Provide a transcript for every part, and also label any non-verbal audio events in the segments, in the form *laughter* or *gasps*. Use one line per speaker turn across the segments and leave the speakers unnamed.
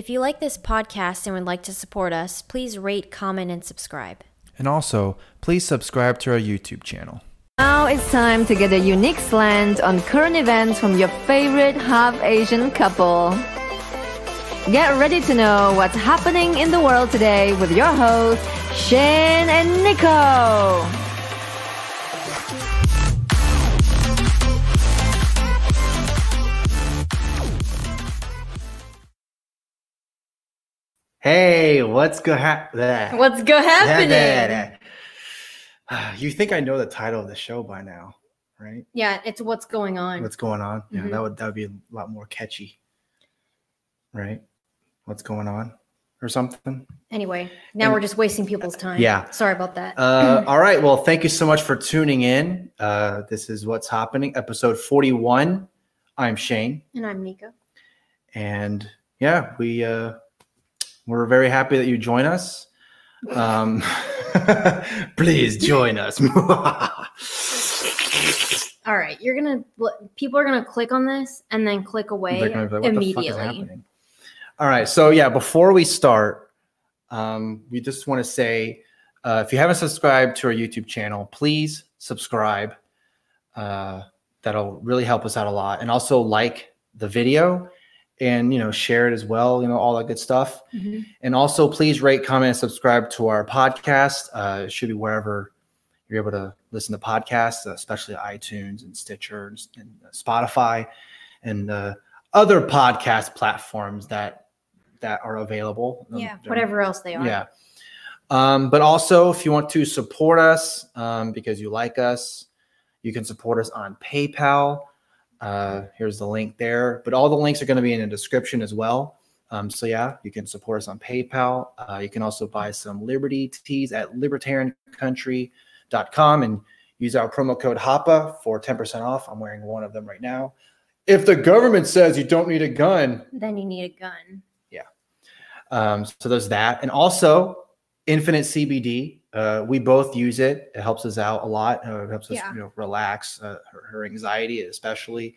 If you like this podcast and would like to support us, please rate, comment, and subscribe.
And also, please subscribe to our YouTube channel.
Now it's time to get a unique slant on current events from your favorite half Asian couple. Get ready to know what's happening in the world today with your hosts, Shane and Nico.
Hey, what's go that?
What's go happening? *sighs*
You think I know the title of the show by now, right?
Yeah, it's what's going on.
What's going on? Yeah,
Mhm.
that would that would be a lot more catchy, right? What's going on, or something?
Anyway, now
And-
we're just wasting people's time.
Yeah.
Sorry about that.
Uh, *clears throat* all right. Well, thank you so much for tuning in. Uh, this is what's happening, episode forty-one. I'm Shane,
and I'm Nico.
and yeah, we uh, we're very happy that you join us. Um, *laughs* please join us. *laughs*
All right, you're gonna people are gonna click on this and then click away
They're gonna be like, "What the fuck is
immediately.
happening?" All right. So yeah, before we start, um, we just want to say, uh, if you haven't subscribed to our YouTube channel, please subscribe. Uh, that'll really help us out a lot, and also like the video, and you know share it as well. You know all that good stuff.
Mhm.
And also, please rate, comment, and subscribe to our podcast. Uh, it should be wherever you're able to listen to podcasts, especially iTunes and Stitcher and, and Spotify and uh, other podcast platforms that that are available. Um,
Yeah,
they're-
whatever else they are.
Yeah. Um, but also, if you want to support us um, because you like us, you can support us on PayPal. Uh, here's the link there. But all the links are going to be in the description as well. Um, so yeah, you can support us on PayPal. Uh, you can also buy some Liberty tees at libertariancountry.com and use our promo code HAPA for 10% off. I'm wearing one of them right now. If the government says you don't need a gun,
Then you need a gun. Yeah.
Um, so there's that, and also Infinite CBD. Uh, we both use it. It helps us out a lot. Uh, it helps us,
Yeah.
you know, relax uh, her, her anxiety, especially.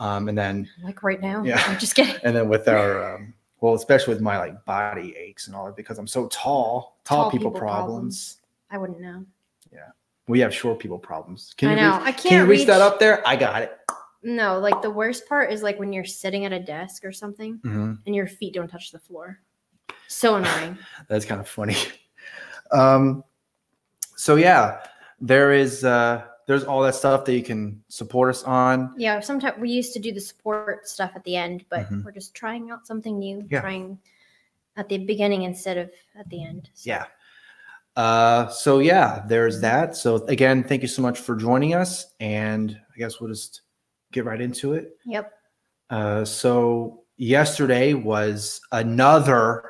Um, and then,
Like right now.
Yeah.
I'm just kidding. *laughs*
and then with our, um, well, especially with my like body aches and all that, because I'm so tall. Tall,
Tall
people,
people
problems.
I wouldn't know.
Yeah, we have short people problems. Can
I
you
know.
reach,
I
can you
can't
reach, that up there? I got it.
No, like the worst part is like when you're sitting at a desk or something
Mhm.
and your feet don't touch the floor. So annoying. *laughs*
That's kind of funny. Um, so yeah, there is uh, there's all that stuff that you can support us on.
yeah, sometimes we used to do the support stuff at the end, but
Mhm.
we're just trying out something new,
Yeah.
trying at the beginning instead of at the end. So,
Yeah. Uh, so yeah, there's that. So again, thank you so much for joining us, and I guess we'll just get right into it.
Yep.
Uh, so yesterday was another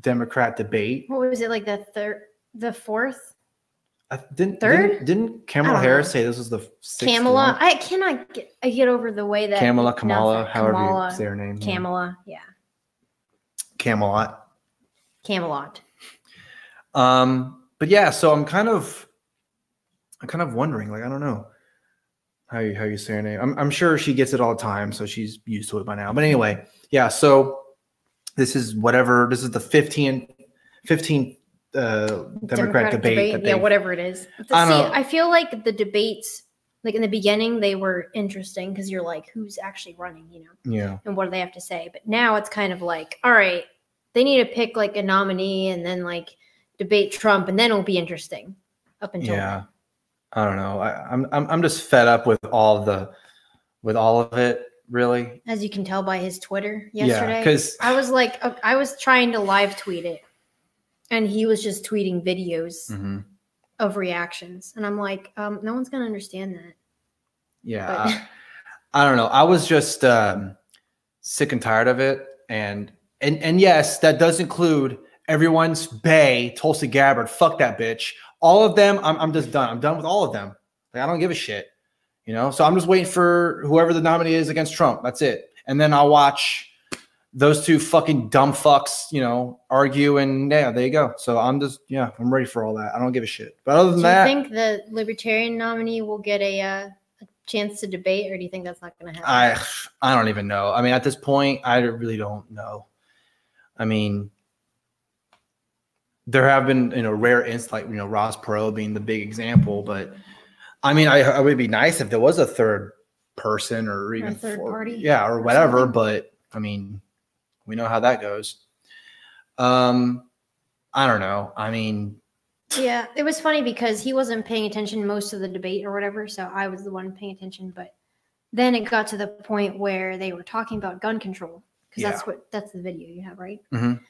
Democrat debate.
What was it like the third, the fourth?
I didn't
Third?
didn't, didn't Kamala Harris
know.
say this was the sixth
Kamala.
one?
I cannot get, I get over the way that
Kamala, Kamala,
nothing-
however
Kamala,
you say her name.
Kamala. Yeah.
Camelot.
Camelot.
Um, but yeah, so I'm kind of, I'm kind of wondering, like, I don't know how you how you say her name. I'm I'm sure she gets it all the time, so she's used to it by now. But anyway, yeah. So this is whatever. This is the 15, 15 uh, Democrat, debate. that
yeah, whatever it is. The-
I
see. I feel like the debates, like in the beginning, they were interesting because you're like, who's actually running, you know,
Yeah.
and what do they have to say? But now it's kind of like, all right, they need to pick like a nominee and then like debate Trump, and then it'll be interesting. Up until
Yeah. I don't know. I, I'm I'm I'm just fed up with all the with all of it. Really.
as you can tell by his Twitter
Yeah.
yesterday,
Because
I was like, uh, I was trying to live tweet it, and he was just tweeting videos
Mm-hmm.
of reactions, and I'm like, um, no one's gonna understand that.
yeah. I, I don't know. I was just um, sick and tired of it, and and and yes, that does include everyone's Bay, Tulsi Gabbard. Fuck that bitch. All of them. I'm I'm just done. I'm done with all of them. Like I don't give a shit. You know. So I'm just waiting for whoever the nominee is against Trump. That's it. And then I'll watch those two fucking dumb fucks, you know, argue and yeah, there you go. So I'm just yeah, I'm ready for all that. I don't give a shit. But other than
Do
that,
you think the Libertarian nominee will get a, uh, a chance to debate, or do you think that's not going to happen?
I I don't even know. I mean, at this point, I really don't know. I mean, there have been you know rare instances like you know Ross Perot being the big example, but I mean, I, it would be nice if there was a third person or even
third
four-
party
yeah, or
or
whatever.
something.
But I mean, we know how that goes. Um, I don't know. I mean,
Yeah, it was funny because he wasn't paying attention most of the debate or whatever, so I was the one paying attention. But then it got to the point where they were talking about gun control because that's what that's the video you have, right?
Mhm.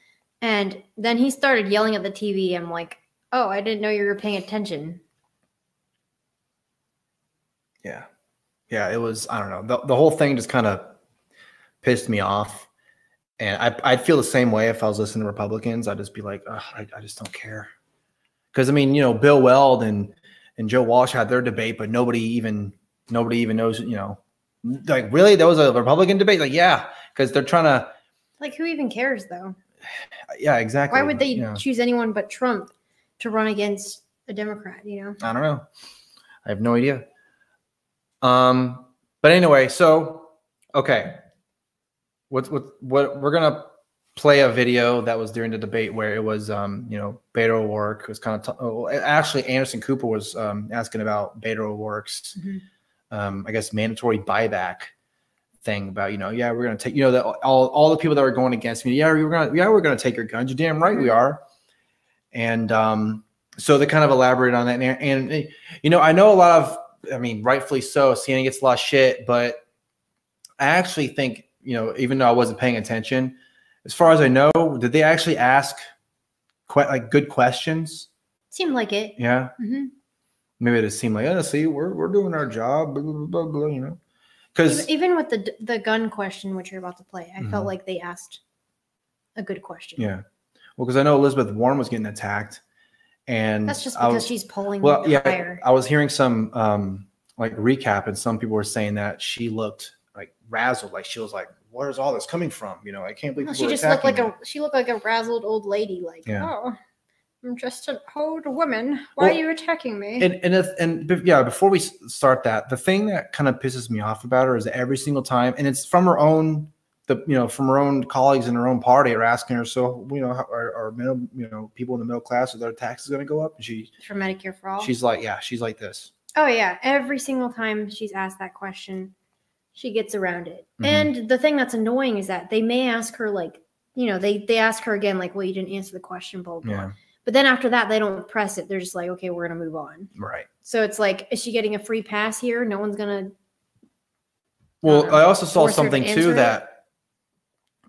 And then he started yelling at the TV. I'm like, oh, I didn't know you were paying attention.
yeah, yeah. It was. I don't know. The the whole thing just kind of pissed me off, and I I'd feel the same way if I was listening to Republicans. I'd just be like, I I just don't care. Because I mean, you know, Bill Weld and and Joe Walsh had their debate, but nobody even nobody even knows. You know, like really, that was a Republican debate. Like, yeah, because they're trying to.
Like, who even cares though? *sighs*
Yeah, exactly.
Why would they
Yeah.
choose anyone but Trump to run against a Democrat? You know?
I don't know. I have no idea. Um, but anyway, so okay. What what what we're gonna play a video that was during the debate where it was um, you know, Beto O'Rourke was kind of t- oh, actually Anderson Cooper was um asking about Beto O'Rourke's
Mhm.
um, I guess mandatory buyback thing about, you know, yeah, we're gonna take you know that all all the people that were going against me, yeah, we're gonna yeah, we're gonna take your guns. You're damn right we
Mhm.
are. And um so they kind of elaborate on that and, and you know, I know a lot of, I mean, rightfully so. CNN gets a lot of shit, but I actually think, you know, even though I wasn't paying attention, as far as I know, did they actually ask quite like good questions?
Seemed like it.
Yeah.
hmm
Maybe it just seemed like, oh, see, we're, we're doing our job, blah, blah, blah, blah, you know? Because,
Even, even with the the gun question, which you're about to play, I
Mhm.
felt like they asked a good question.
yeah. Well, because I know Elizabeth Warren was getting attacked. And
That's just because
was-
she's pulling.
Well, yeah,
higher.
I was hearing some um like recap, and some people were saying that she looked razzled, like she was like, "Where's all this coming from?" You know, I can't believe
No, she just looked like
attacking
a she looked like a razzled old lady. Like,
Yeah.
oh, I'm just an old woman. Why
Well,
are you attacking me?
me." And and if, and yeah, before we start that, the thing that kind of pisses me off about her is every single time, and it's from her own, the you know, from her own colleagues in her own party are asking her, so you know, how- are, are middle, you know, people in the middle class, are their taxes going to go up? And she
For Medicare for all.
she's like, yeah, she's like this.
oh yeah, every single time she's asked that question, she gets around it.
Mhm.
And the thing that's annoying is that they may ask her like, you know, they they ask her again like, well, you didn't answer the question, blah blah.
Yeah,
But then after that, they don't press it. They're just like, okay, we're gonna move on.
right.
So it's like, is she getting a free pass here? No one's gonna.
Well,
know,
I also saw
her to
something too
it?
that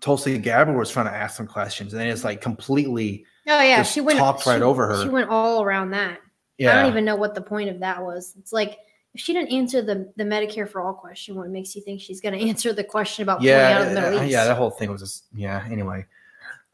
Tulsi Gabbard was trying to ask some questions, and then it's like completely
Oh yeah, she went
talked right
she-
over her.
She went all around that.
yeah.
I don't even know what the point of that was. It's like if she didn't answer the the Medicare for all question, what makes you think she's going *laughs* to answer the question about pulling out of the
yeah,
Middle
uh,
East?
yeah. That whole thing was just yeah. Anyway,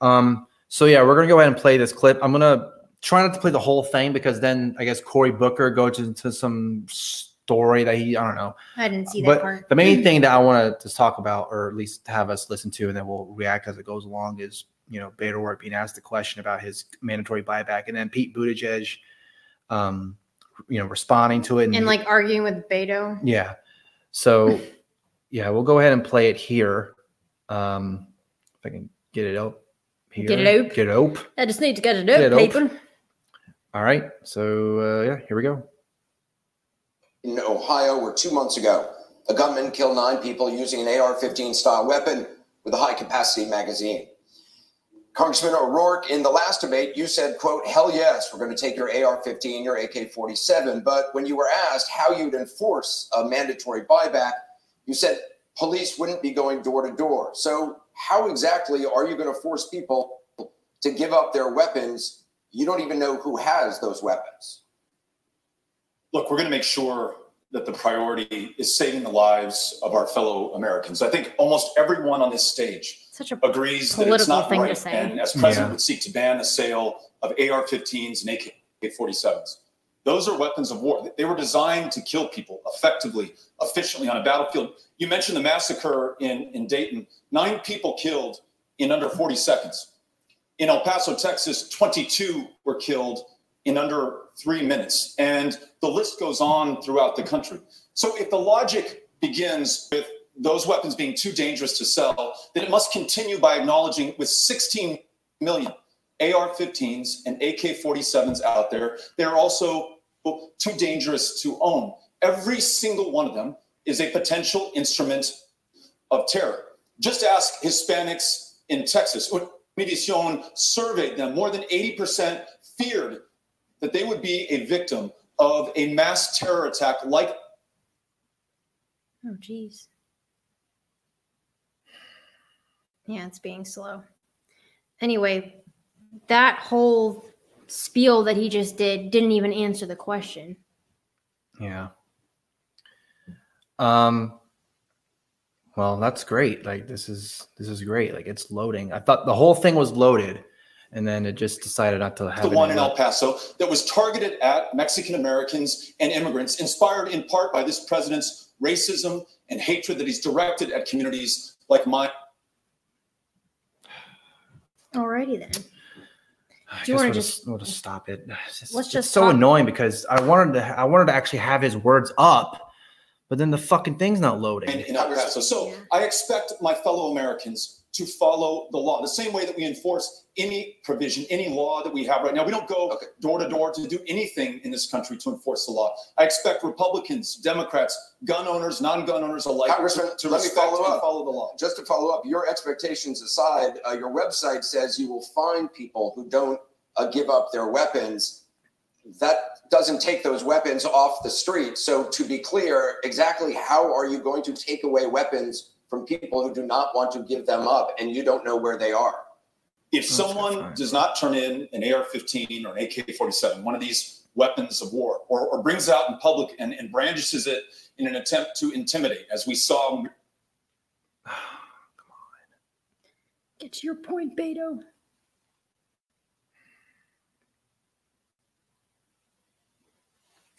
um, so yeah, we're gonna go ahead and play this clip. I'm gonna try not to play the whole thing because then I guess Cory Booker goes into some story that he I don't know.
I didn't see that
But
part.
the main thing that I want to talk about, or at least have us listen to, and then we'll react as it goes along, is you know Beto being asked the question about his mandatory buyback, and then Pete Buttigieg, um, you know, responding to it,
and like arguing with Beto.
yeah. So *laughs* yeah, we'll go ahead and play it here. Um, if I can get it up here,
Get it up.
get it up.
I just need to get it
Get it
up,
up.
people.
All right. So uh, yeah, here we go.
in Ohio where two months ago, a gunman killed nine people using an AR 15 style weapon with a high capacity magazine. Congressman O'Rourke, in the last debate, you said, quote, hell yes, we're going to take your AR 15, your AK 47. But when you were asked how you'd enforce a mandatory buyback, you said police wouldn't be going door to door. So, how exactly are you going to force people to give up their weapons? You don't even know who has those weapons.
look, we're going to make sure that the priority is saving the lives of our fellow Americans. I think almost everyone on this stage
Such a
agrees that it's not
thing to
right,
say.
and as president
Yeah.
would seek to ban the sale of AR-15s and AK-47s. Those are weapons of war. They were designed to kill people effectively, efficiently on a battlefield. You mentioned the massacre in, in Dayton. Nine people killed in under 40 seconds. In El Paso, Texas, 22 were killed in under three minutes. And the list goes on throughout the country. So if the logic begins with those weapons being too dangerous to sell, then it must continue by acknowledging with 16 million AR-15s and AK-47s out there. They're also too dangerous to own. Every single one of them is a potential instrument of terror. Just ask Hispanics in Texas. Univision surveyed them. More than 80% feared that they would be a victim of a mass terror attack like.
Oh, geez. Yeah, it's being slow. Anyway, that whole spiel that he just did didn't even answer the question.
Yeah. Um well, that's great. Like this is this is great. Like it's loading. I thought the whole thing was loaded and then it just decided not to have
the one in El Paso that was targeted at Mexican Americans and immigrants, inspired in part by this president's racism and hatred that he's directed at communities like mine.
Alrighty then.
I Do you want to just, we'll just stop it? It's,
let's just
so talk. annoying because I wanted to I wanted to actually have his words up, but then the fucking thing's not loading.
And, and so, so yeah. I expect my fellow Americans to follow the law. The same way that we enforce any provision, any law that we have right now. We don't go okay. door to door to do anything in this country to enforce the law. I expect Republicans, Democrats, gun owners, non-gun owners alike
Congressman,
to, to
let me follow up.
follow the law.
Just to follow up, your expectations aside, uh, your website says you will find people who don't uh, give up their weapons. That doesn't take those weapons off the street. So to be clear, exactly how are you going to take away weapons from people who do not want to give them up and you don't know where they are.
If someone does not turn in an AR 15 or an AK 47, one of these weapons of war, or, or brings it out in public and, and brandishes it in an attempt to intimidate, as we saw. *sighs* Come
on. Get to your point, Beto.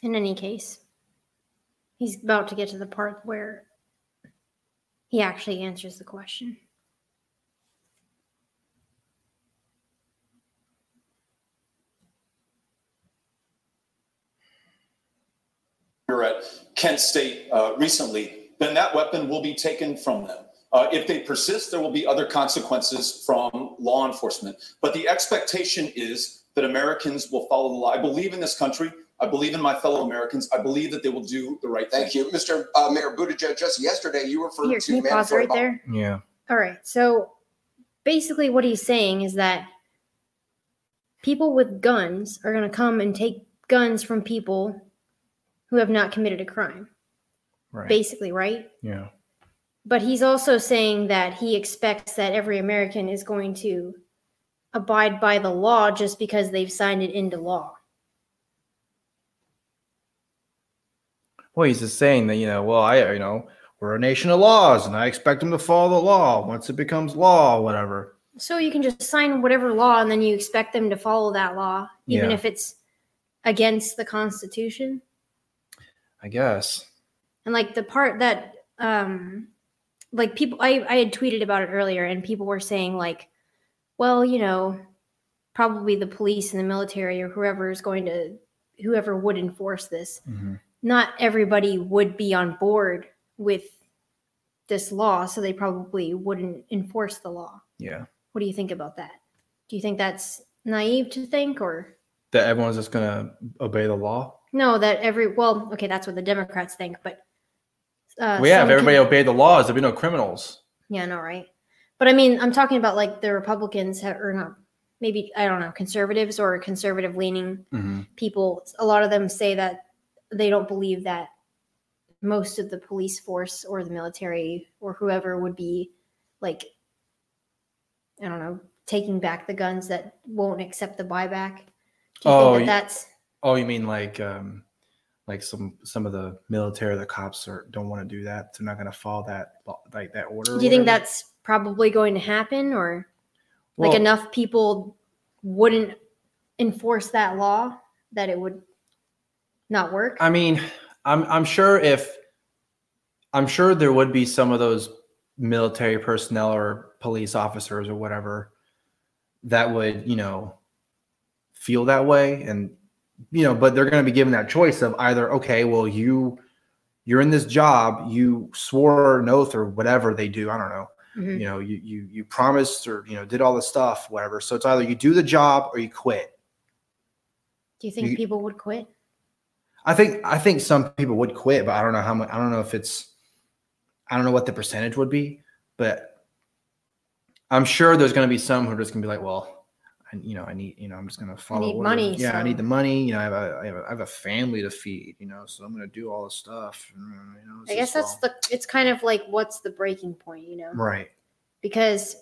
In any case, he's about to get to the part where he actually answers the question.
You're at Kent State uh, recently, then that weapon will be taken from them. Uh, if they persist, there will be other consequences from law enforcement. But the expectation is that Americans will follow the law. I believe in this country. I believe in my fellow Americans. I believe that they will do the right
Thank
thing.
Thank you, Mr. Uh, Mayor Buttigieg. Just yesterday, you referred
Here,
to
can you pause right there?
Yeah.
All right. So basically, what he's saying is that people with guns are going to come and take guns from people who have not committed a crime.
Right.
Basically, right?
Yeah.
But he's also saying that he expects that every American is going to abide by the law just because they've signed it into law.
Well, he's just saying that, you know, well, I, you know, we're a nation of laws and I expect them to follow the law once it becomes law, whatever.
So you can just sign whatever law and then you expect them to follow that law, even
Yeah.
if it's against the Constitution.
I guess.
And like the part that, um, like people, I, I had tweeted about it earlier and people were saying, like, well, you know, probably the police and the military or whoever is going to, whoever would enforce this
hmm
not everybody would be on board with this law, so they probably wouldn't enforce the law.
Yeah.
What do you think about that? Do you think that's naive to think, or
That everyone's just going to obey the law?
no? That every well, okay, that's what the Democrats think, but uh,
well, yeah, if everybody
con-
obeyed the laws, there'd be no criminals.
yeah, no, right? But I mean, I'm talking about like the Republicans have, or not, maybe I don't know, conservatives or conservative leaning
Mm-hmm.
people. A lot of them say that they don't believe that most of the police force or the military or whoever would be like I don't know, taking back the guns that won't accept the buyback. Do you
Oh,
think that that's
Oh, you mean like, um, like some some of the military, the cops are don't want to do that. They're not going to follow that like that order.
do you think that's probably going to happen or
Well,
like enough people wouldn't enforce that law that it would not work?
I mean, I'm I'm sure if I'm sure there would be some of those military personnel or police officers or whatever that would, you know, feel that way and you know, but they're going to be given that choice of either okay, well you you're in this job, you swore an oath or whatever they do, I don't know.
Mhm.
you know you you you promised or you know did all the stuff whatever so it's either you do the job or you quit
Do you think
You-
people would quit?
I think i think some people would quit but i don't know how much i don't know if it's i don't know what the percentage would be but i'm sure there's going to be some who are just going to be like well I, you know i need you know i'm just going to follow
need
orders.
money,
yeah i need the money you know I have, a, I have a i have a family to feed you know so i'm going to do all this stuff you know,
I guess that's the. It's kind of like what's the breaking point, you know?
right
Because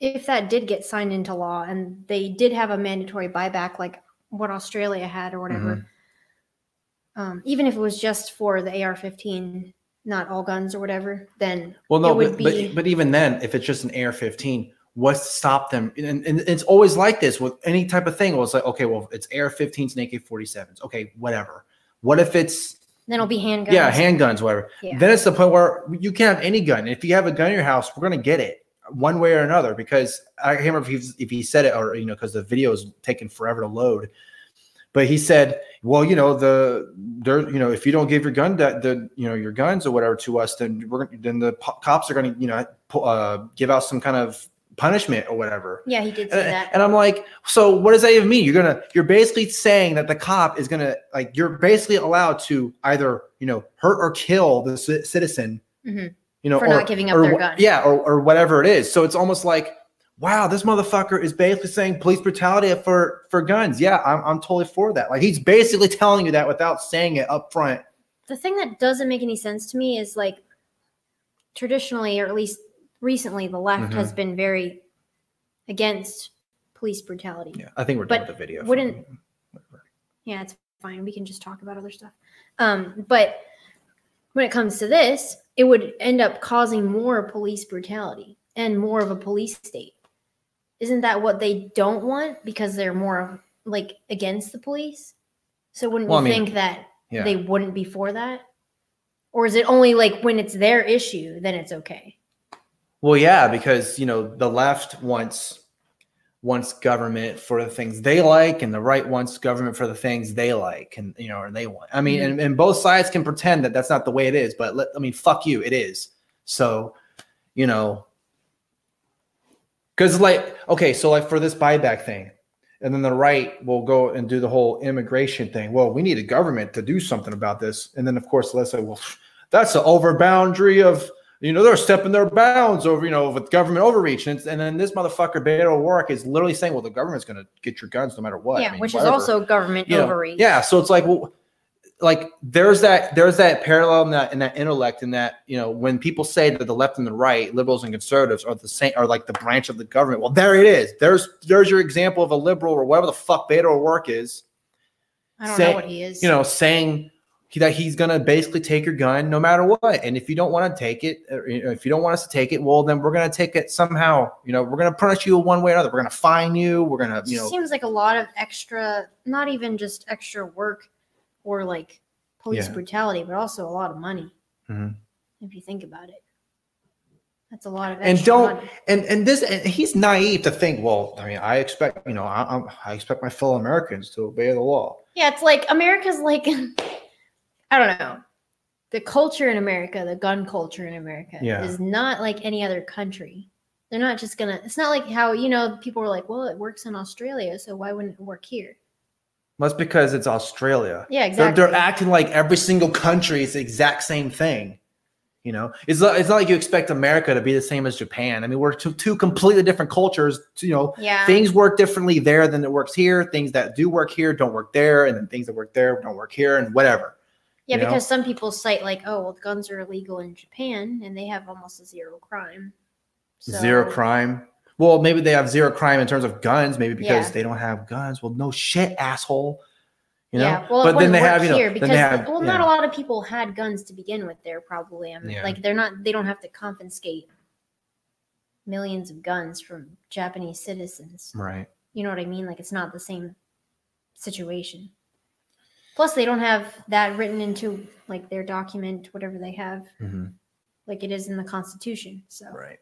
if that did get signed into law and they did have a mandatory buyback, like what Australia had or whatever,
Mm-hmm.
Um, even if it was just for the AR-15, not all guns or whatever, then
Well, no,
it would
but, but but even then, if it's just an AR-15, what's to stop them? And, and it's always like this with any type of thing. Well, it's like, okay, well, it's AR-15s and AK-47s. Okay, whatever. What if it's
then it'll be handguns.
yeah, handguns, whatever.
Yeah.
Then it's the point where you can't have any gun. If you have a gun in your house, we're gonna get it one way or another. Because I can't remember if he if he said it or you know because the video is taking forever to load. But he said, well, you know, the there, you know, if you don't give your gun that the you know your guns or whatever to us, then we're then the po- cops are gonna you know uh, give out some kind of punishment or whatever.
Yeah, he did say
And,
that.
and I'm like, so what does that even mean? You're gonna, you're basically saying that the cop is gonna, like, you're basically allowed to either, you know, hurt or kill the ci- citizen,
Mhm.
you know,
For
or,
not giving up
or
their gun.
yeah, or, or whatever it is. So it's almost like, wow, this motherfucker is basically saying police brutality for for guns. Yeah, I'm I'm totally for that. Like he's basically telling you that without saying it up front.
the thing that doesn't make any sense to me is like traditionally or at least recently the left
Mhm.
has been very against police brutality
Yeah, I think we're
But
done with the video.
wouldn't- yeah it's fine we can just talk about other stuff um but when it comes to this it would end up causing more police brutality and more of a police state isn't that what they don't want because they're more like against the police so wouldn't
Well,
you
I mean,
think that
yeah.
they wouldn't be for that or is it only like when it's their issue then it's okay
Well, yeah, because you know the left wants wants government for the things they like, and the right wants government for the things they like, and you know, or they want. I mean, mm-hmm. and, and both sides can pretend that that's not the way it is, but let, I mean, fuck you, it is. So, you know, because like, okay, so like for this buyback thing, and then the right will go and do the whole immigration thing. Well, we need a government to do something about this, and then of course let's say, well, that's an over boundary of you know, they're stepping their bounds over, you know, with government overreach. And, and then this motherfucker, Beto O'Rourke, is literally saying, well, the government's going to get your guns no matter what. I
yeah
mean,
which
whatever.
is also government
You know,
overreach
Yeah. So it's like, well, like there's that, there's that parallel in that, in that intellect in that, you know, when people say that the left and the right, liberals and conservatives are the same, are like the branch of the government. Well, there it is. There's, there's your example of a liberal or whatever the fuck Beto O'Rourke is,
i don't
say-
know what he is
you know, saying he, that he's going to basically take your gun no matter what. And if you don't want to take it, or, you know, if you don't want us to take it, well, then we're going to take it somehow. You know, we're going to punish you one way or another. We're going to fine you. We're going to, you know,
seems like a lot of extra, not even just extra work or like police
Yeah.
brutality, but also a lot of money.
Mhm.
If you think about it, that's a lot of
and don't,
money.
and and this, and he's naive to think. Well, I mean, I expect, you know, I, I'm- I expect my fellow Americans to obey the law.
Yeah, it's like America's like, *laughs* I don't know. The culture in America, the gun culture in America,
Yeah.
is not like any other country. They're not just gonna. It's not like how you know people were like, well, it works in Australia, so why wouldn't it work here?
That's because it's Australia.
Yeah,
They're,
exactly.
they're acting like every single country is the exact same thing. You know, it's not, it's not like you expect America to be the same as Japan. I mean, we're two, two completely different cultures. You know,
yeah,
things work differently there than it works here. Things that do work here don't work there, and then things that work there don't work here, and whatever.
Yeah,
you know?
because some people cite like, oh, well, guns are illegal in Japan and they have almost a zero crime.
Zero crime. Well, maybe they have zero crime in terms of guns, maybe because
Yeah.
they don't have guns. Well, no shit, asshole. You know,
yeah, well,
but then they have you know,
here
then
because
they have
well,
yeah.
not a lot of people had guns to begin with. There probably, I mean,
Yeah.
like they're not, they don't have to confiscate millions of guns from Japanese citizens.
right.
You know what I mean? Like it's not the same situation. Plus, they don't have that written into like their document, whatever they have,
Mhm.
like it is in the Constitution. So
Right.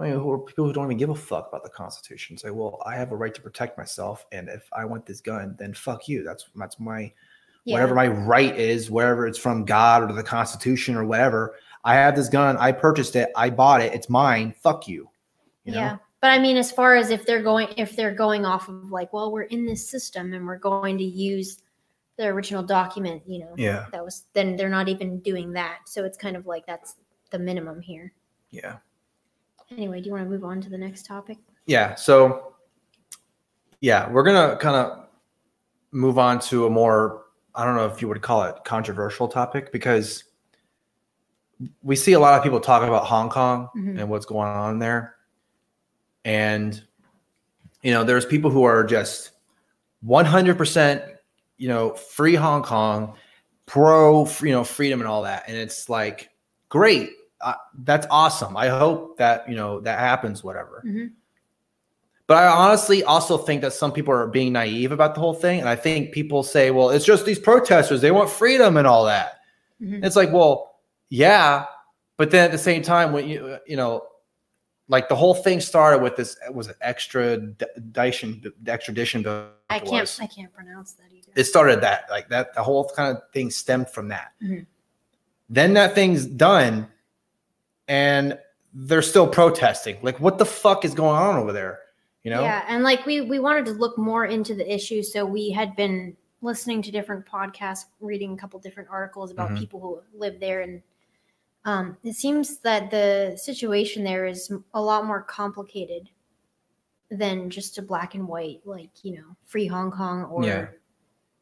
I mean, who are people who don't even give a fuck about the Constitution? Say, well, I have a right to protect myself, and if I want this gun, then fuck you. That's that's my
yeah,
whatever my right is, wherever it's from God or the Constitution or whatever. I have this gun. I purchased it. I bought it. It's mine. Fuck you. you know?
yeah. But I mean, as far as if they're going, if they're going off of like, well, we're in this system and we're going to use the original document, you know,
Yeah.
that was then they're not even doing that. So it's kind of like that's the minimum here.
Yeah.
Anyway, do you want to move on to the next topic?
Yeah. So, yeah, we're gonna kind of move on to a more I don't know if you would call it controversial topic because we see a lot of people talk about Hong Kong
Mhm.
and what's going on there, and you know, there's people who are just 100%, you know, free Hong Kong, pro, you know, freedom and all that, and it's like great. Uh, that's awesome. I hope that you know that happens. Whatever.
Mhm.
But I honestly also think that some people are being naive about the whole thing. And I think people say, well, it's just these protesters. They want freedom and all that.
Mhm.
It's like, well, yeah. But then at the same time, when you, you know, like the whole thing started with this, was it extradition, the extradition bill?
I can't,
was.
I can't pronounce that either.
It started that, like that, the whole kind of thing stemmed from that.
Mhm.
Then that thing's done and they're still protesting. Like, what the fuck is going on over there? You know?
Yeah, and like we we wanted to look more into the issue, so we had been listening to different podcasts, reading a couple different articles about
Mhm.
people who live there, and um, it seems that the situation there is a lot more complicated than just a black and white, like you know, free Hong Kong or
Yeah.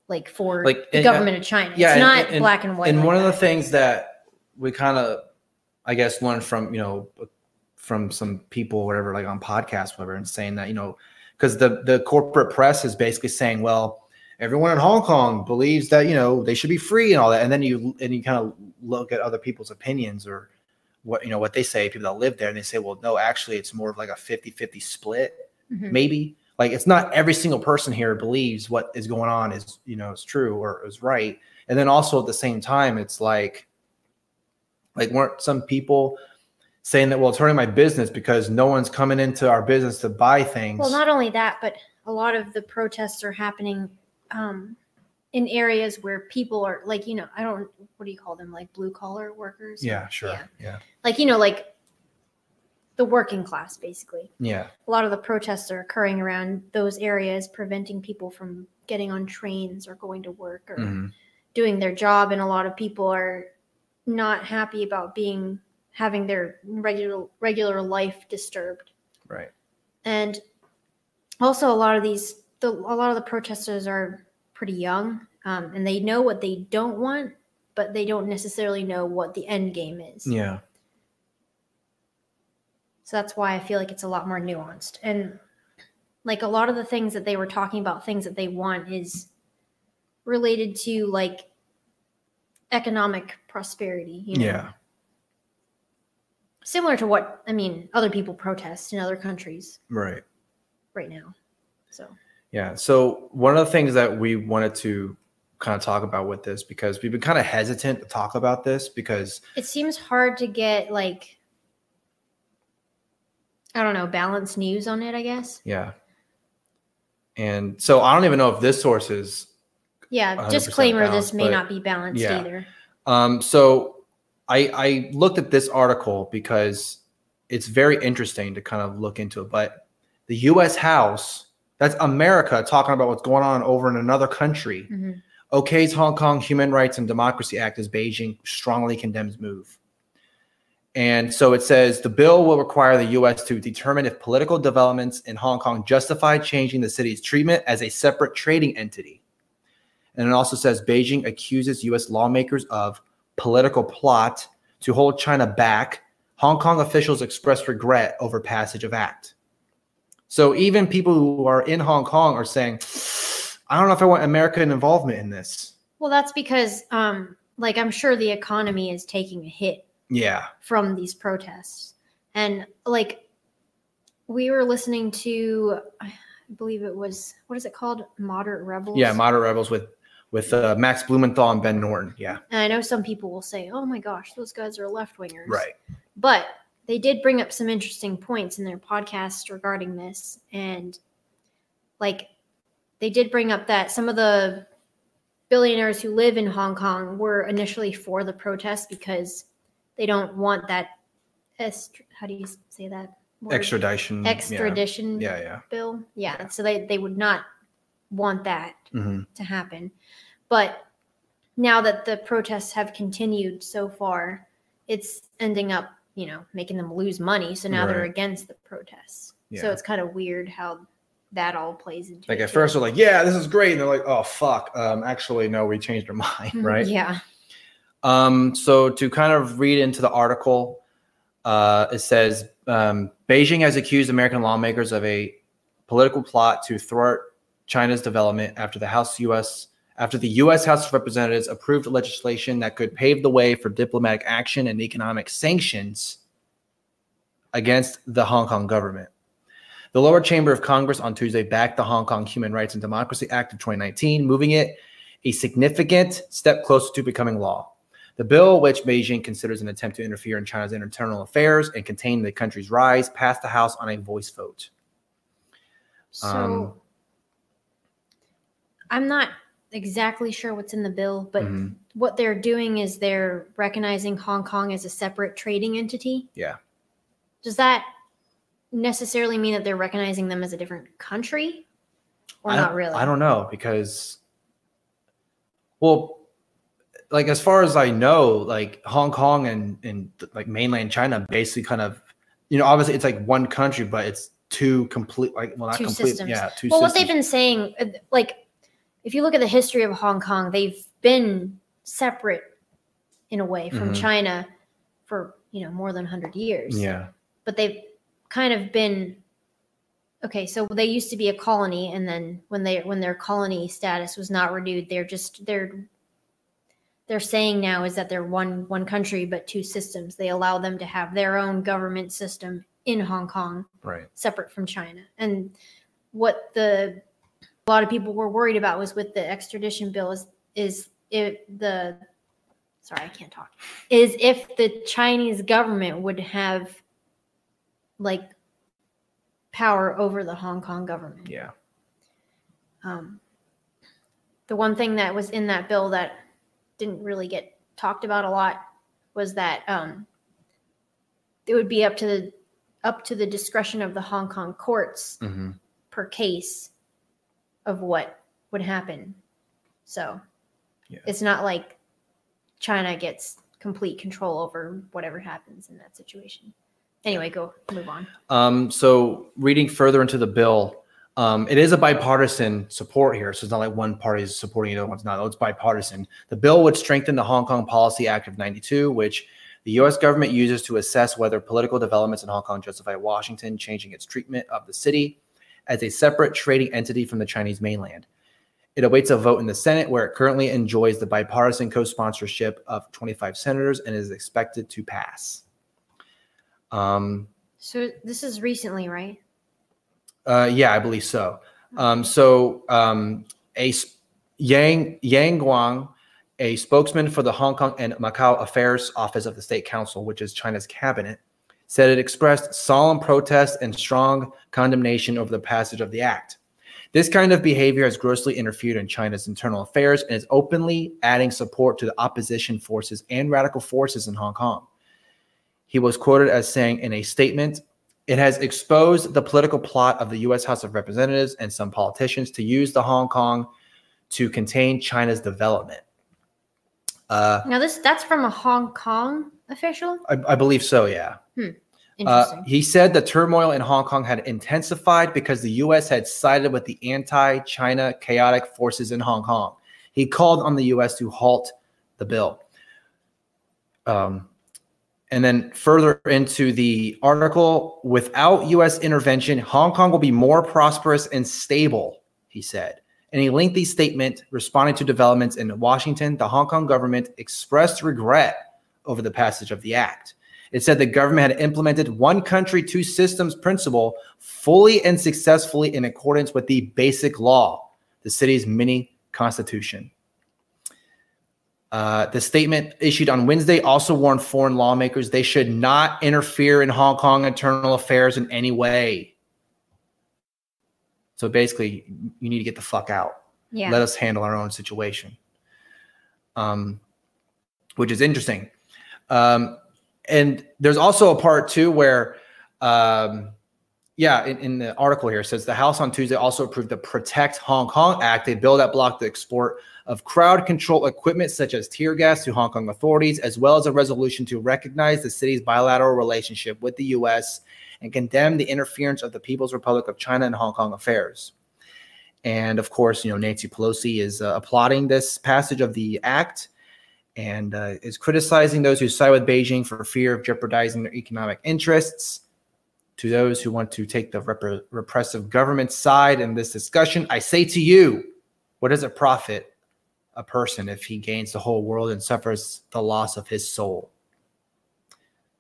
like for
Like,
the
and, uh,
government of China.
yeah,
it's
and-
not
and-
black and white.
and
like
one of the things that we kind of i guess learned from you know from some people whatever like on podcasts whatever and saying that you know because the the corporate press is basically saying well everyone in hong kong believes that you know they should be free and all that. And then you and you kind of look at other people's opinions or what you know what they say people that live there and they say well no actually it's more of like a 50 50 split
Mhm.
maybe. Like it's not every single person here believes what is going on is you know is true or is right. And then also at the same time it's like like weren't some people saying that well it's hurting my business because no one's coming into our business to buy things
Well, not only that, but a lot of the protests are happening um, in areas where people are like, you know, I don't, what do you call them? Like blue collar workers?
yeah sure
Yeah.
yeah
Like, you know, like the working class, basically.
yeah
A lot of the protests are occurring around those areas, preventing people from getting on trains or going to work or
Mhm.
doing their job. And a lot of people are not happy about being having their regular regular life disturbed.
Right.
And also a lot of these the, a lot of the protesters are pretty young um, and they know what they don't want but they don't necessarily know what the end game is.
Yeah.
So that's why i feel like it's a lot more nuanced. And like a lot of the things that they were talking about things that they want is related to like economic prosperity you know
yeah
similar to what i mean other people protest in other countries
right
right now so
Yeah. So one of the things that we wanted to kind of talk about with this because we've been kind of hesitant to talk about this because
it seems hard to get like I don't know, balanced news on it, I guess.
yeah. And so I don't even know if this source is
Yeah, disclaimer
balanced,
this may not be balanced
yeah.
either.
Um, so I, I looked at this article because it's very interesting to kind of look into it. But the U.S. House, that's America talking about what's going on over in another country,
Mhm.
okays Hong Kong Human Rights and Democracy Act as Beijing strongly condemns move. And so it says the bill will require the U.S. to determine if political developments in Hong Kong justify changing the city's treatment as a separate trading entity. And it also says Beijing accuses U.S. lawmakers of political plot to hold China back. Hong Kong officials expressed regret over passage of act. So even people who are in Hong Kong are saying, I don't know if I want American involvement in this.
Well, that's because um like I'm sure the economy is taking a hit
Yeah.
from these protests. And like we were listening to I believe it was what is it called? Moderate Rebels.
Yeah. Moderate rebels with with uh, Max Blumenthal and Ben Norton. Yeah.
and I know some people will say, "Oh my gosh, those guys are left wingers."
Right.
But they did bring up some interesting points in their podcast regarding this. And like they did bring up that some of the billionaires who live in Hong Kong were initially for the protest because they don't want that. Est- how do you say that? word?
Extradition. yeah.
Extradition
Yeah, yeah.
bill. Yeah. So they, they would not want that
hmm
to happen. But now that the protests have continued so far, it's ending up, you know, making them lose money. So now they're against the protests. So it's kind of weird how that all plays into
Like at
too.
first they're like, yeah, this is great. And they're like, oh fuck. Um, actually, no, we changed our *laughs* mind, right?
Yeah.
Um, so to kind of read into the article, uh, it says um, Beijing has accused American lawmakers of a political plot to thwart China's development after the House U.S. after the U.S. House of Representatives approved legislation that could pave the way for diplomatic action and economic sanctions against the Hong Kong government. The lower chamber of Congress on Tuesday backed the Hong Kong Human Rights and Democracy Act of 2019, moving it a significant step closer to becoming law. The bill, which Beijing considers an attempt to interfere in China's internal affairs and contain the country's rise, passed the House on a voice vote.
So
Um,
I'm not exactly sure what's in the bill, but
Mhm.
what they're doing is they're recognizing Hong Kong as a separate trading entity.
Yeah.
Does that necessarily mean that they're recognizing them as a different country? Or
I
not really?
I don't know because, well, like as far as I know, like Hong Kong and and like mainland China basically kind of, you know, obviously it's like one country, but it's two complete like well not
Two
complete,
systems.
yeah, two
well, what they've been saying, uh, like, if you look at the history of Hong Kong, they've been separate in a way from
Mhm.
China for you know more than 100 years.
yeah,
but they've kind of been okay so they used to be a colony and then when they when their colony status was not renewed they're just they're they're saying now is that they're one one country but two systems they allow them to have their own government system in hong kong
right,
separate from china and what the a lot of people were worried about was with the extradition bill is is it the sorry i can't talk is if the chinese government would have like power over the hong kong government.
Yeah,
um, the one thing that was in that bill that didn't really get talked about a lot was that um, it would be up to the up to the discretion of the Hong Kong courts
hmm
per case of what would happen. So
Yeah.
it's not like China gets complete control over whatever happens in that situation. Anyway, go move on.
Um, so reading further into the bill, um, it is a bipartisan support here. So it's not like one party is supporting the other one's not. It's bipartisan. The bill would strengthen the Hong Kong Policy Act of 92, which the U.S. government uses to assess whether political developments in Hong Kong justify Washington changing its treatment of the city as a separate trading entity from the Chinese mainland. It awaits a vote in the Senate, where it currently enjoys the bipartisan co sponsorship of 25 senators and is expected to pass. Um,
So this is recently, right?
uh, yeah, I believe so. Um, so um, a Yang Yang Guang, a spokesman for the Hong Kong and Macau Affairs Office of the State Council, which is China's cabinet, said it expressed solemn protest and strong condemnation over the passage of the act. This kind of behavior has grossly interfered in China's internal affairs and is openly adding support to the opposition forces and radical forces in Hong Kong. He was quoted as saying in a statement, it has exposed the political plot of the U.S. House of Representatives and some politicians to use the Hong Kong to contain China's development. Uh,
Now this that's from a Hong Kong official.
I, I believe so, yeah.
Interesting.
Uh, he said the turmoil in Hong Kong had intensified because the U.S. had sided with the anti China chaotic forces in Hong Kong. He called on the U.S. to halt the bill. Um, and then further into the article, without U.S. intervention, Hong Kong will be more prosperous and stable, he said. In a lengthy statement responding to developments in Washington, the Hong Kong government expressed regret over the passage of the act. It said the government had implemented one country, two systems principle fully and successfully in accordance with the basic law, the city's mini constitution. Uh, the statement issued on Wednesday also warned foreign lawmakers they should not interfere in Hong Kong internal affairs in any way. So basically, you need to get the fuck out
yeah.
let us handle our own situation um, which is interesting um, and there's also a part too where, um, yeah, in, in the article here says the House on Tuesday also approved the Protect Hong Kong Act, a bill that blocked the export of crowd control equipment such as tear gas to Hong Kong authorities, as well as a resolution to recognize the city's bilateral relationship with the U.S. and condemn the interference of the People's Republic of China in Hong Kong affairs. And of course, you know, Nancy Pelosi is uh, applauding this passage of the act and uh, is criticizing those who side with Beijing for fear of jeopardizing their economic interests. To those who want to take the rep- repressive government side in this discussion, I say to you, what does it profit a person if he gains the whole world and suffers the loss of his soul?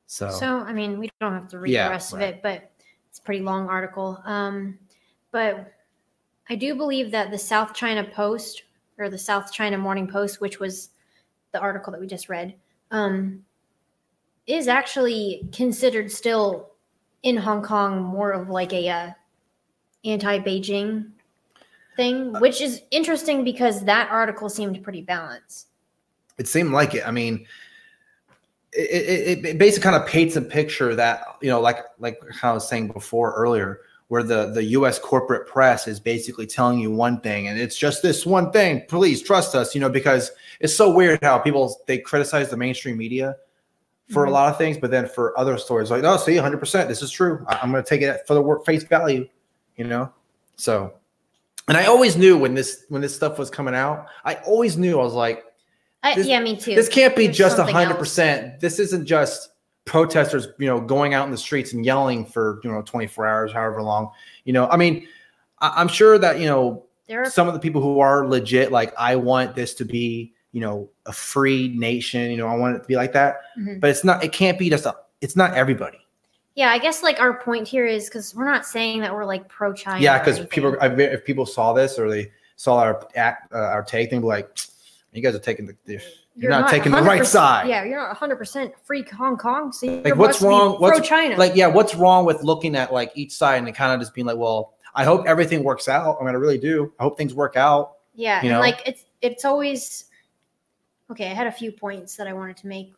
So,
so I mean, we don't have to read
Yeah,
the rest
right.
of it, but it's a pretty long article. Um, but I do believe that the South China Post or the South China Morning Post, which was the article that we just read, um, is actually considered still in Hong Kong more of like a uh, anti-Beijing thing, which is interesting because that article seemed pretty balanced.
it seemed like it. I mean, it, it, it basically kind of paints a picture that you know, like like how I was saying before earlier, where the the U.S. corporate press is basically telling you one thing, and it's just this one thing. Please trust us, you know, because it's so weird how people they criticize the mainstream media for a
Mhm.
lot of things, but then for other stories, like, oh, see, 100, percent this is true. I, I'm going to take it for the word face value, you know. So, and I always knew when this when this stuff was coming out, I always knew I was like.
I, yeah, me too.
This can't be
There's
just
something
hundred
else.
percent. This isn't just protesters, you know, going out in the streets and yelling for you know twenty four hours, however long. You know, I mean, I, I'm sure that you know
There are
some of the people who are legit, like I want this to be, you know, a free nation. You know, I want it to be like that.
Mhm.
But it's not. It can't be just. A, it's not everybody.
Yeah, I guess like our point here is because we're not saying that we're like pro China.
yeah, because people, if people saw this or they saw our act, uh, our take, they'd be like, "You guys are taking the." the you're, not, taking the right side.
Yeah, you're not 100 percent free Hong Kong. So
Like, what's wrong-
Pro
what's-
China?
like yeah what's wrong with looking at like each side and kind of just being like well i hope everything works out i mean i really do i hope things work out
yeah,
you
and
know?
like it's it's always okay. I had a few points that I wanted to make.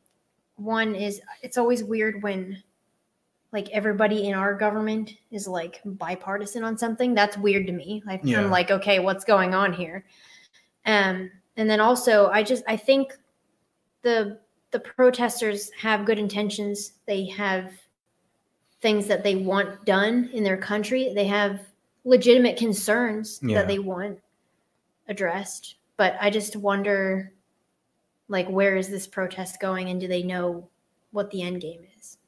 One is it's always weird when like everybody in our government is like bipartisan on something. That's weird to me. Like
Yeah.
I'm like, okay, what's going on here? Um, and then also I just I think the the protesters have good intentions. They have things that they want done in their country. They have legitimate concerns
Yeah.
that they want addressed. But I just wonder like where is this protest going and do they know what the end game is?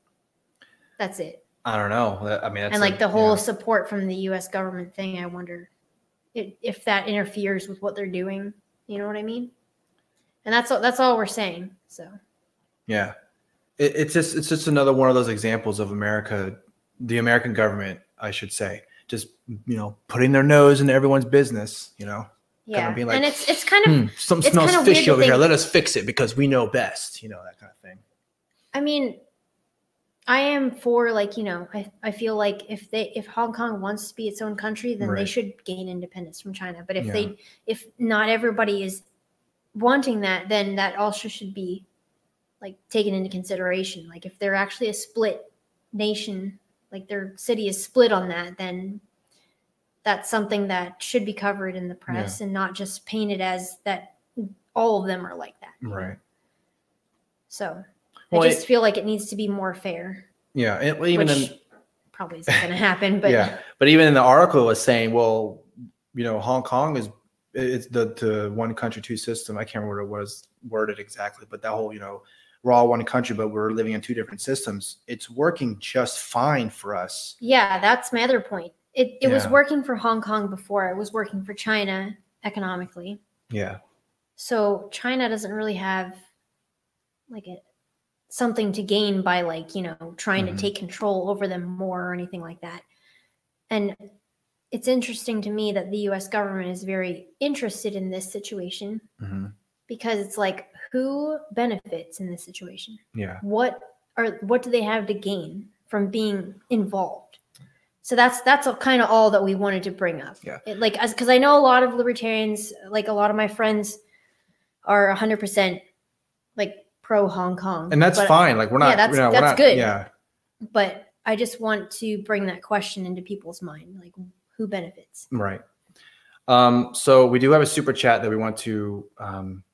That's it.
i don't know i mean that's
and like
a-
the whole
yeah.
support from the US government thing, I wonder if, if that interferes with what they're doing. You know what I mean? And that's all that's all we're saying. So
yeah it, it's just it's just another one of those examples of america the american government i should say just you know putting their nose into everyone's business you know
yeah.
be like,
and it's it's kind of
hmm, something smells fishy over here let us fix it because we know best you know that kind of thing
I mean, I am for like you know I, I feel like if they if Hong Kong wants to be its own country, then they should gain independence from China. But if
Yeah.
they if not everybody is wanting that, then that also should be like taken into consideration. Like if they're actually a split nation, like their city is split on that, then that's something that should be covered in the press and not just painted as that all of them are like that.
right
So
Well,
I
it-
just feel like it needs to be more fair,
yeah well, even in
probably isn't going to happen. But *laughs*
yeah, but even in the article, it was saying, well, you know, Hong Kong is it's the the one country two system. I can't remember what it was worded exactly, but that whole you know we're all one country, but we're living in two different systems. It's working just fine for us.
yeah, that's my other point. It it was working for Hong Kong before. It was working for China economically.
Yeah,
So China doesn't really have like a something to gain by like you know trying
Mhm.
to take control over them more or anything like that. And it's interesting to me that the U.S. government is very interested in this situation
hmm
because it's like who benefits in this situation.
yeah,
what are what do they have to gain from being involved so that's that's kind of all that we wanted to bring up
Yeah.
It, like as because i know a lot of libertarians like a lot of my friends are 100% like pro Hong Kong,
and that's
but-
fine. Like we're not.
Yeah, that's-
you know,
that's
not-
good.
Yeah,
But I just want to bring that question into people's mind, like who benefits?
right. Um, so we do have a super chat that we want to um,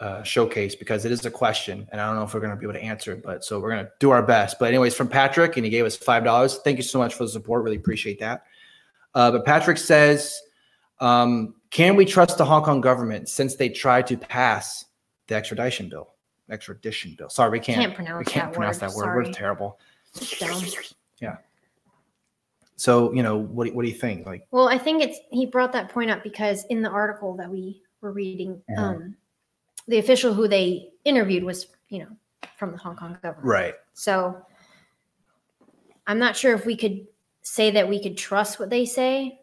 uh, showcase because it is a question, and I don't know if we're going to be able to answer it, but so we're going to do our best. But anyways, from Patrick, and he gave us five dollars. Thank you so much for the support. Really appreciate that. Uh, but Patrick says, um, "Can we trust the Hong Kong government since they tried to pass the extradition bill? Extradition bill. Sorry, we can't.
Can't pronounce
we can't
that
pronounce
word.
that word. We're terrible.
Dumb.
So you know, what do, what do you think? Like,
Well, I think it's he brought that point up because in the article that we were reading,
Mhm.
um, the official who they interviewed was, you know, from the Hong Kong government.
right?
So I'm not sure if we could say that we could trust what they say,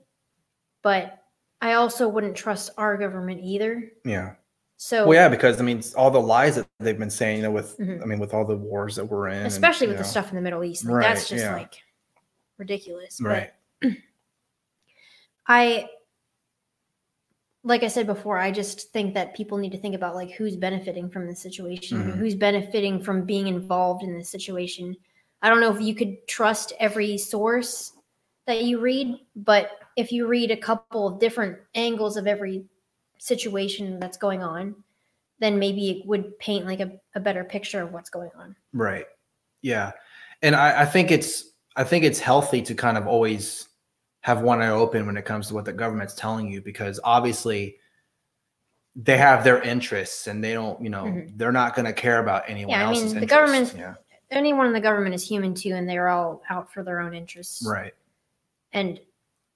but I also wouldn't trust our government either.
Yeah.
So
Well, yeah, because I mean, all the lies that they've been saying, you know, with
Mhm.
I mean, with all the wars that we're in,
especially
you
with the stuff in the Middle East, like,
Right,
that's just
yeah.
like ridiculous. But
right? *clears throat*
I like I said before, I just think that people need to think about like who's benefiting from this situation,
Mhm.
who's benefiting from being involved in this situation. I don't know if you could trust every source that you read, but if you read a couple of different angles of every situation that's going on, then maybe it would paint like a, a better picture of what's going on.
Right. Yeah. And I, I think it's I think it's healthy to kind of always have one eye open when it comes to what the government's telling you because obviously they have their interests and they don't, you know,
Mhm.
they're not going to care about anyone
Yeah, I
else's
mean, the
interests.
government-
Yeah.
Anyone in the government is human too, and they're all out for their own interests.
Right.
and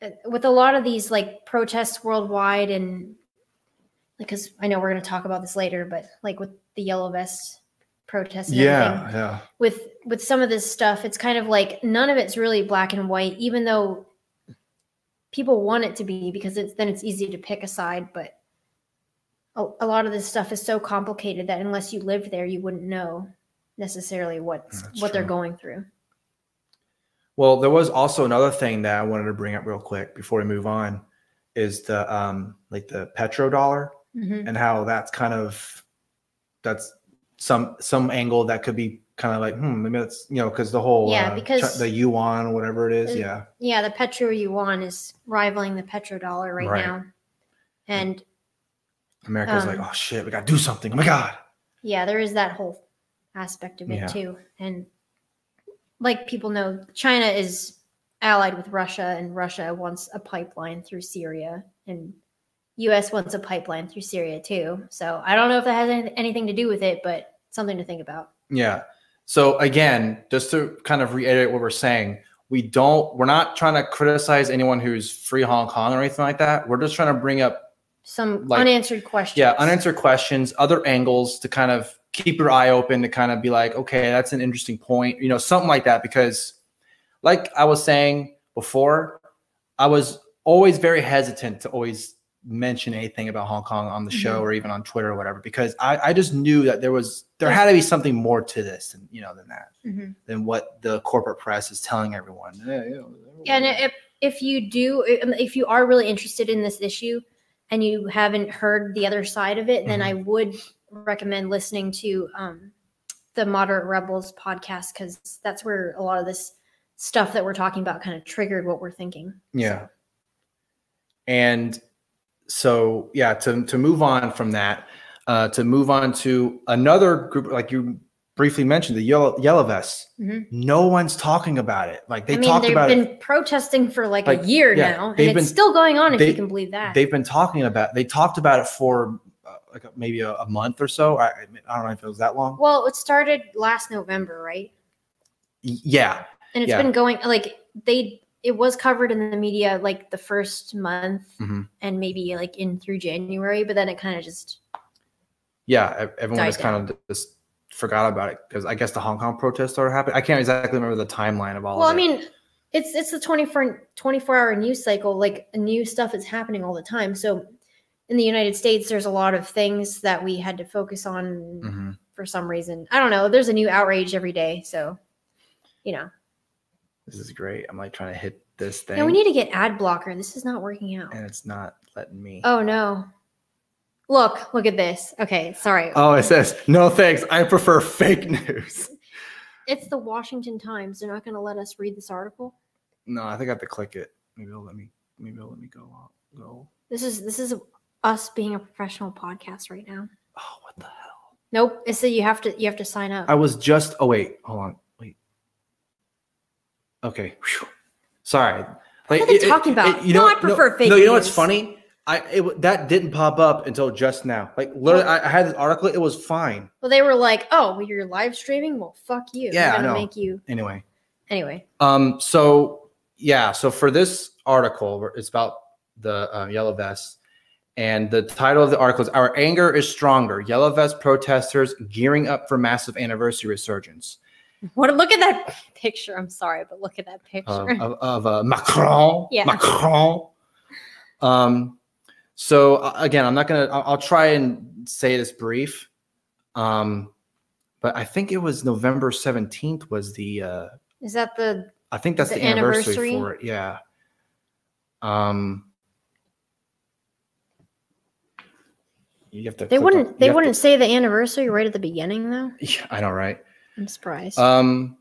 uh, with a lot of these like protests worldwide and because i know we're going to talk about this later but like with the yellow vest protests and
Yeah.
everything,
Yeah.
with with some of this stuff it's kind of like none of it's really black and white even though people want it to be because it's then it's easy to pick a side but a, a lot of this stuff is so complicated that unless you lived there you wouldn't know necessarily what's
That's
what they're going through
Well, there was also another thing that I wanted to bring up real quick before we move on is the um like the petrodollar
Mhm.
and how that's kind of that's some some angle that could be kind of like hmm maybe that's you know because the whole
Yeah,
uh,
because-
the yuan or whatever it is
Uh,
yeah
Yeah, the petro yuan is rivaling the petrodollar right,
Right.
now. And
America's like
um,
oh shit we gotta do something oh my god
yeah, there is that whole aspect of it
Yeah.
too. And like people know, China is allied with Russia and Russia wants a pipeline through Syria and US wants a pipeline through Syria too. So I don't know if that has anything to do with it, but something to think about.
yeah so again just to kind of reiterate what we're saying we don't we're not trying to criticize anyone who's free hong kong or anything like that we're just trying to bring up
Some
Like-
unanswered questions.
yeah unanswered questions other angles to kind of keep your eye open to kind of be like okay that's an interesting point you know something like that because like i was saying before i was always very hesitant to always mention anything about hong kong on the show
Mhm.
or even on twitter or whatever because i, I just knew that there was there had to be something more to this than you know than that
Mhm.
than what the corporate press is telling everyone yeah, you know,
Yeah, and if if you do, if you are really interested in this issue, and you haven't heard the other side of it, then I
Mm-hmm.
would recommend listening to um, the Moderate Rebels podcast because that's where a lot of this stuff that we're talking about kind of triggered what we're thinking.
Yeah. And so, yeah, to, to move on from that, uh, to move on to another group, like you briefly mentioned, the yellow, yellow vests.
Mhm.
No one's talking about it. Like they
I mean,
talked
they've been
it.
protesting for like,
Like,
a year
yeah,
now, and it's
been-
still going on if
they-
you can believe that.
They've been talking about. They talked about it for uh, like maybe a, a month or so. I, I don't know if it was that long.
well, it started last November, right?
Yeah,
and it's
Yeah.
been going like they it was covered in the media like the first month
Mhm.
and maybe like in through january but then it kind of just
yeah. Everyone just kind of just forgot about it because I guess the Hong Kong protests started happening. I can't exactly remember the timeline of all.
well
of
i mean it's it's the 24 24 hour news cycle like new stuff is happening all the time so in the united states there's a lot of things that we had to focus on
Mhm.
for some reason i don't know there's a new outrage every day so you know
this is great. I'm like trying to hit this thing.
yeah we need to get ad blocker this is not working out
and it's not letting me.
oh no Look, look at this. Okay, sorry.
Oh, it says no thanks. I prefer fake news.
It's the Washington Times. They're not going to let us read this article.
No, I think I have to click it. Maybe it'll let me. Maybe it'll let me go. Go.
This is this is us being a professional podcast right now.
Oh, what the hell?
Nope. It said you have to you have to sign up.
I was just. Oh wait, hold on. Okay. Whew. Sorry. Like,
What are they talking about?
you
No,
know,
I prefer
no,
fake
No, you know what's funny? I it, that didn't pop up until just now. Like literally, I, I had this article. It was fine.
well, they were like, "Oh, well, you're live streaming. Well, fuck you.
Yeah, I
We're gonna
know.
make you
Anyway.
anyway."
Um. So yeah. So for this article, it's about the uh, yellow vests, and the title of the article is "Our anger is stronger: Yellow vest protesters gearing up for massive anniversary resurgence."
What? Look at that picture. I'm sorry, but look at that picture.
of, of, of uh, Macron.
Yeah.
Macron. Um, so uh, again, I'm not gonna. I'll, I'll try and say this brief. Um, but I think it was November 17th was the. Uh,
is that the?
I think that's the,
The
anniversary,
anniversary?
for it. Yeah. Um. You have to.
They wouldn't.
you
They wouldn't say the anniversary right at the beginning, though.
Yeah, I know, right?
I'm surprised.
Um,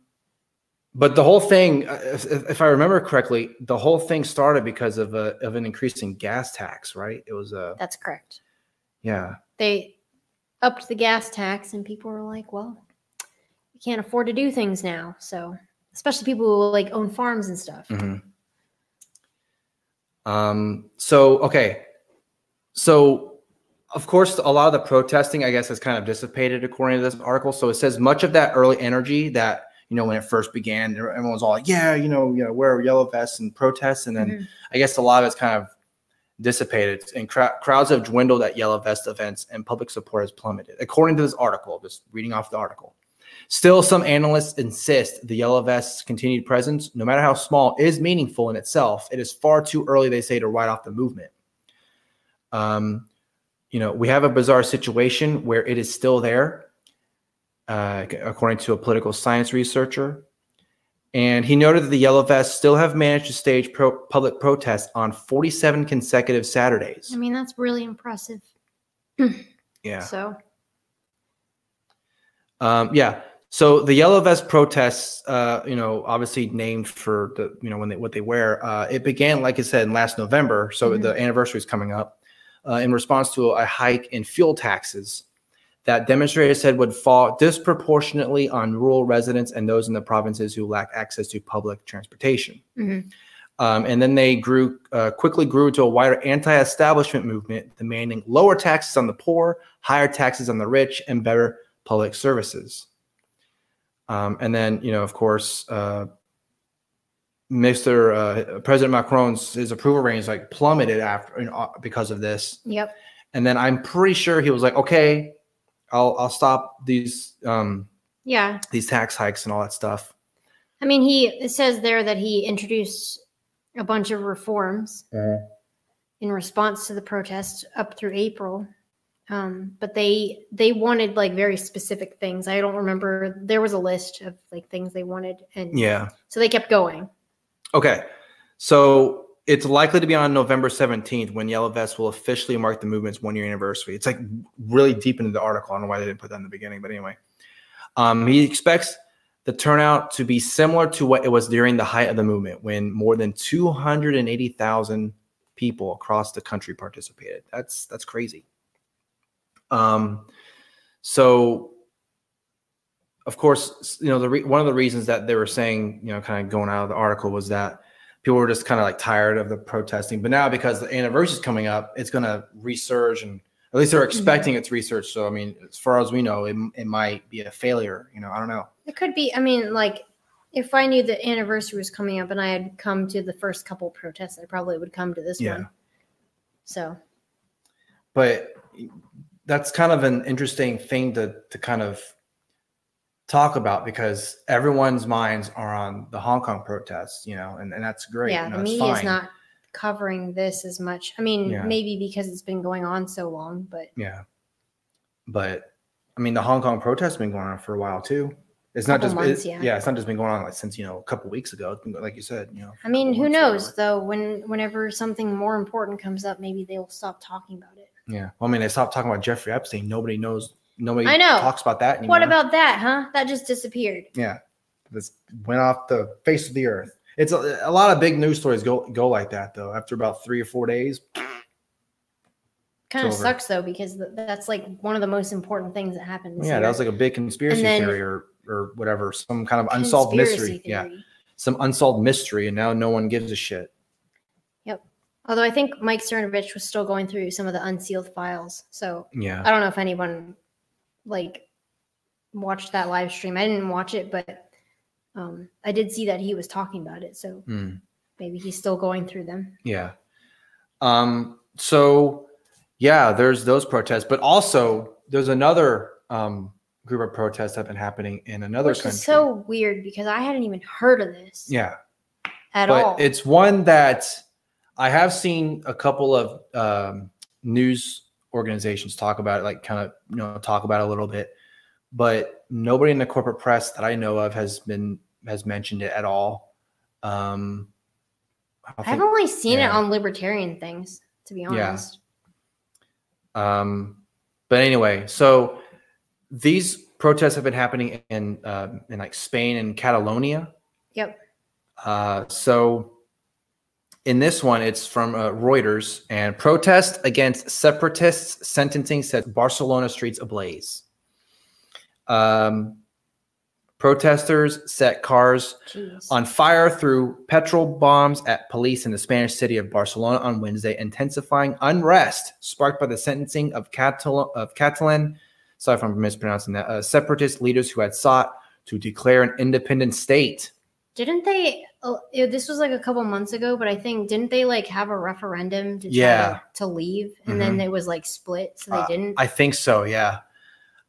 but the whole thing, uh, if, if I remember correctly, the whole thing started because of a of an increase in gas tax, right? It was a
That's correct.
yeah,
They upped the gas tax, and people were like, "Well, you can't afford to do things now." So, especially people who like own farms and stuff.
mhm. Um. So okay, so of course, a lot of the protesting, I guess, has kind of dissipated according to this article. So it says much of that early energy that you know when it first began, everyone was all like, "Yeah, you know, you know, wear yellow vests and protests," and then
Mhm.
I guess a lot of it's kind of dissipated and crowd crowds have dwindled at Yellow Vest events and public support has plummeted. According to this article, just reading off the article. Still, some analysts insist the Yellow Vest's continued presence, no matter how small, is meaningful in itself. It is far too early, they say, to write off the movement. Um, you know, we have a bizarre situation where it is still there, uh, according to a political science researcher. And he noted that the Yellow Vests still have managed to stage pro- public protests on 47 consecutive Saturdays.
I mean, that's really impressive. *clears throat*
Yeah.
So,
Um, yeah. So the Yellow Vest protests, uh, you know, obviously named for the, you know, when they what they wear. Uh, it began, like I said, in last November. So
Mhm.
the anniversary is coming up uh, in response to a hike in fuel taxes that demonstrators said would fall disproportionately on rural residents and those in the provinces who lack access to public transportation.
Mhm.
Um, and then they grew uh, quickly grew to a wider anti-establishment movement demanding lower taxes on the poor, higher taxes on the rich, and better public services. Um, and then, you know, of course, uh, Mr. Uh, President Macron's his approval ratings like plummeted after uh, because of this.
yep.
And then I'm pretty sure he was like, okay, I'll I'll stop these um,
Yeah.
these tax hikes and all that stuff.
I mean, he says there that he introduced a bunch of reforms in response to the protests up through April. Um, but they they wanted like very specific things. I don't remember. There was a list of like things they wanted, and
Yeah.
so they kept going.
Okay. So it's likely to be on November 17th when Yellow Vest will officially mark the movement's one year anniversary. It's like really deep into the article. I don't know why they didn't put that in the beginning, but anyway. Um, he expects the turnout to be similar to what it was during the height of the movement when more than 280,000 people across the country participated. That's that's crazy. Um, so of course, you know, the re- one of the reasons that they were saying, you know, kind of going out of the article was that people were just kind of like tired of the protesting. But now because the anniversary is coming up, it's going to resurge, and at least they're mm-hmm. expecting it's research. So I mean, as far as we know, it, it might be a failure. You know, I don't know.
It could be. I mean, like if I knew the anniversary was coming up and I had come to the first couple protests, I probably would come to this
Yeah.
one. So
But that's kind of an interesting thing to to kind of talk about because everyone's minds are on the Hong Kong protests, you know, and, and that's great.
yeah,
you know,
the media is not covering this as much. I mean,
Yeah.
maybe because it's been going on so long, but
Yeah. But I mean, the Hong Kong protests been going on for a while too. It's not just
months,
it-
yeah.
yeah, it's not just been going on like since you know a couple weeks ago. It's been, like you said, you know.
I mean, who knows though? When whenever something more important comes up, maybe they'll stop talking about it.
Yeah. Well, I mean, they stopped talking about Jeffrey Epstein. Nobody knows. Nobody
I know.
talks about that anymore.
What about that, huh? That just disappeared.
Yeah. This went off the face of the earth. It's a, a lot of big news stories go go like that though. After about three or four days,
Kind of sucks though because th- that's like one of the most important things that happened.
Yeah,
year.
that was like a big conspiracy
then-
theory or or whatever, some kind of unsolved mystery. Yeah, some unsolved mystery, and now no one gives a shit. Yep.
Although I think Mike Cernovich was still going through some of the unsealed files, so
Yeah.
I don't know if anyone like watched that live stream. I didn't watch it, but um, I did see that he was talking about it. So
Mm.
maybe he's still going through them.
Yeah. Um, so yeah, there's those protests, but also there's another um group of protests that have been happening in another
Which
country.
is so weird because I hadn't even heard of this
yeah,
at
but
all.
it's one that I have seen a couple of um, news organizations talk about it, like kind of you know talk about it a little bit, but nobody in the corporate press that I know of has been has mentioned it at all. Um,
I've
think-
only seen
yeah.
it on libertarian things, to be
Yeah.
honest.
Um, but anyway, so these protests have been happening in uh, in like Spain and Catalonia.
Yep.
Uh, so in this one, it's from uh, Reuters and protest against separatists sentencing set Barcelona streets ablaze. Um, protesters set cars
Jeez.
on fire through petrol bombs at police in the Spanish city of Barcelona on Wednesday, intensifying unrest sparked by the sentencing of, Catal- of Catalan, sorry if I'm mispronouncing that, uh, separatist leaders who had sought to declare an independent state.
Didn't they? Oh, this was like a couple months ago, but I think didn't they like have a referendum to
Yeah.
to, to leave, and then it was like split, so they
Uh,
didn't.
I think so, yeah.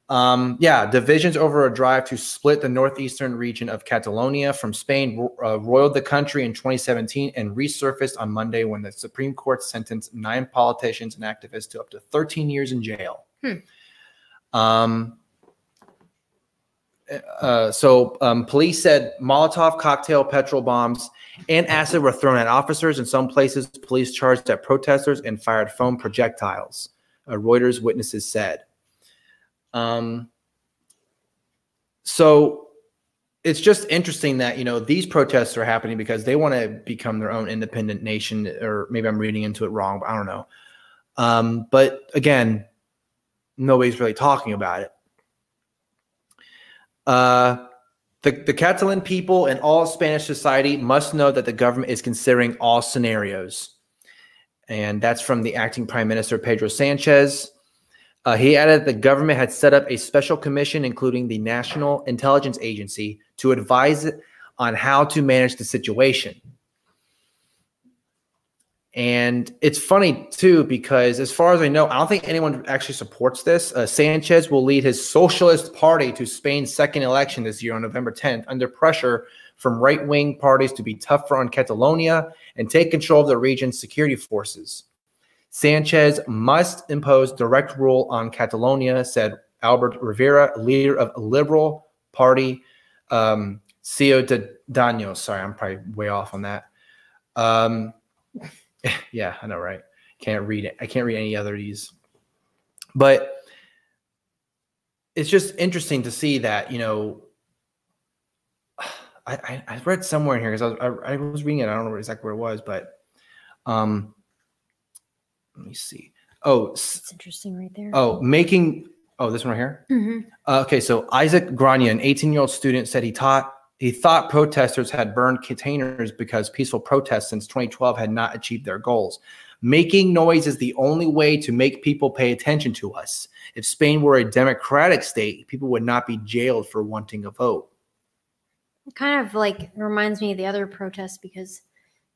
Um, yeah, divisions over a drive to split the northeastern region of Catalonia from Spain uh, roiled the country in 2017 and resurfaced on Monday when the Supreme Court sentenced nine politicians and activists to up to 13 years in jail.
Hmm.
Um, uh, so um, police said Molotov cocktail, petrol bombs, and acid were thrown at officers. In some places, police charged at protesters and fired foam projectiles. Uh, Reuters witnesses said. Um, so it's just interesting that you know these protests are happening because they want to become their own independent nation, or maybe I'm reading into it wrong, but I don't know. Um, but again, nobody's really talking about it. Uh, the, the Catalan people and all Spanish society must know that the government is considering all scenarios. And that's from the acting Prime Minister Pedro Sanchez. Uh, he added that the government had set up a special commission, including the National Intelligence Agency, to advise it on how to manage the situation. And it's funny too, because as far as I know, I don't think anyone actually supports this. Uh, Sanchez will lead his Socialist Party to Spain's second election this year on November 10th, under pressure from right wing parties to be tougher on Catalonia and take control of the region's security forces. Sanchez must impose direct rule on Catalonia, said Albert Rivera, leader of Liberal Party, um, Ciudadanos. Sorry, I'm probably way off on that. Um, *laughs* yeah, I know, right? Can't read it. I can't read any other of these. But it's just interesting to see that, you know, *sighs* I, I, I read somewhere in here because I was, I, I was reading it. I don't know exactly where it was, but um, let me see. Oh,
It's interesting right there.
oh, making. Oh, this one right here.
Mhm.
Uh, okay, so Isaac Grania, an 18-year-old student, said he taught he thought protesters had burned containers because peaceful protests since 2012 had not achieved their goals. Making noise is the only way to make people pay attention to us. If Spain were a democratic state, people would not be jailed for wanting a vote.
It kind of like reminds me of the other protests because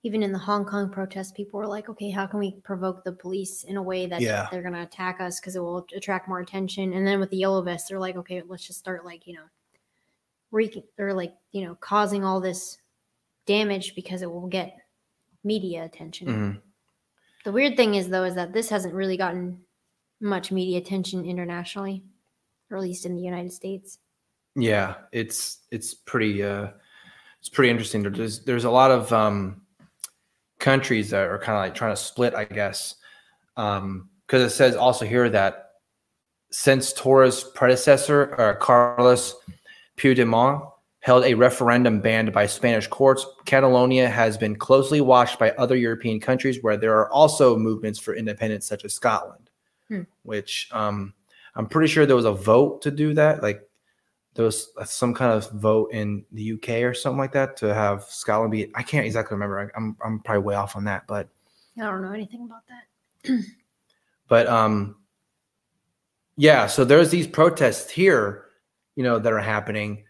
even in the Hong Kong protests, people were like, okay, how can we provoke the police in a way that
Yeah.
they're going to attack us because it will attract more attention? And then with the yellow vests, they're like, okay, let's just start like, you know, wreaking or like, you know, causing all this damage because it will get media attention.
Mhm.
The weird thing is, though, is that this hasn't really gotten much media attention internationally, or at least in the United States.
Yeah, it's it's pretty uh it's pretty interesting. There's there's a lot of um countries that are kind of like trying to split, I guess. Um because it says also here that since Torra's predecessor, uh, Carlos Puigdemont, held a referendum banned by Spanish courts, Catalonia has been closely watched by other European countries where there are also movements for independence, such as Scotland,
Hmm.
which um, I'm pretty sure there was a vote to do that. Like there was some kind of vote in the UK or something like that to have Scotland be. I can't exactly remember. I, I'm I'm probably way off on that, but
I don't know anything about that.
but um yeah so there's these protests here you know that are happening.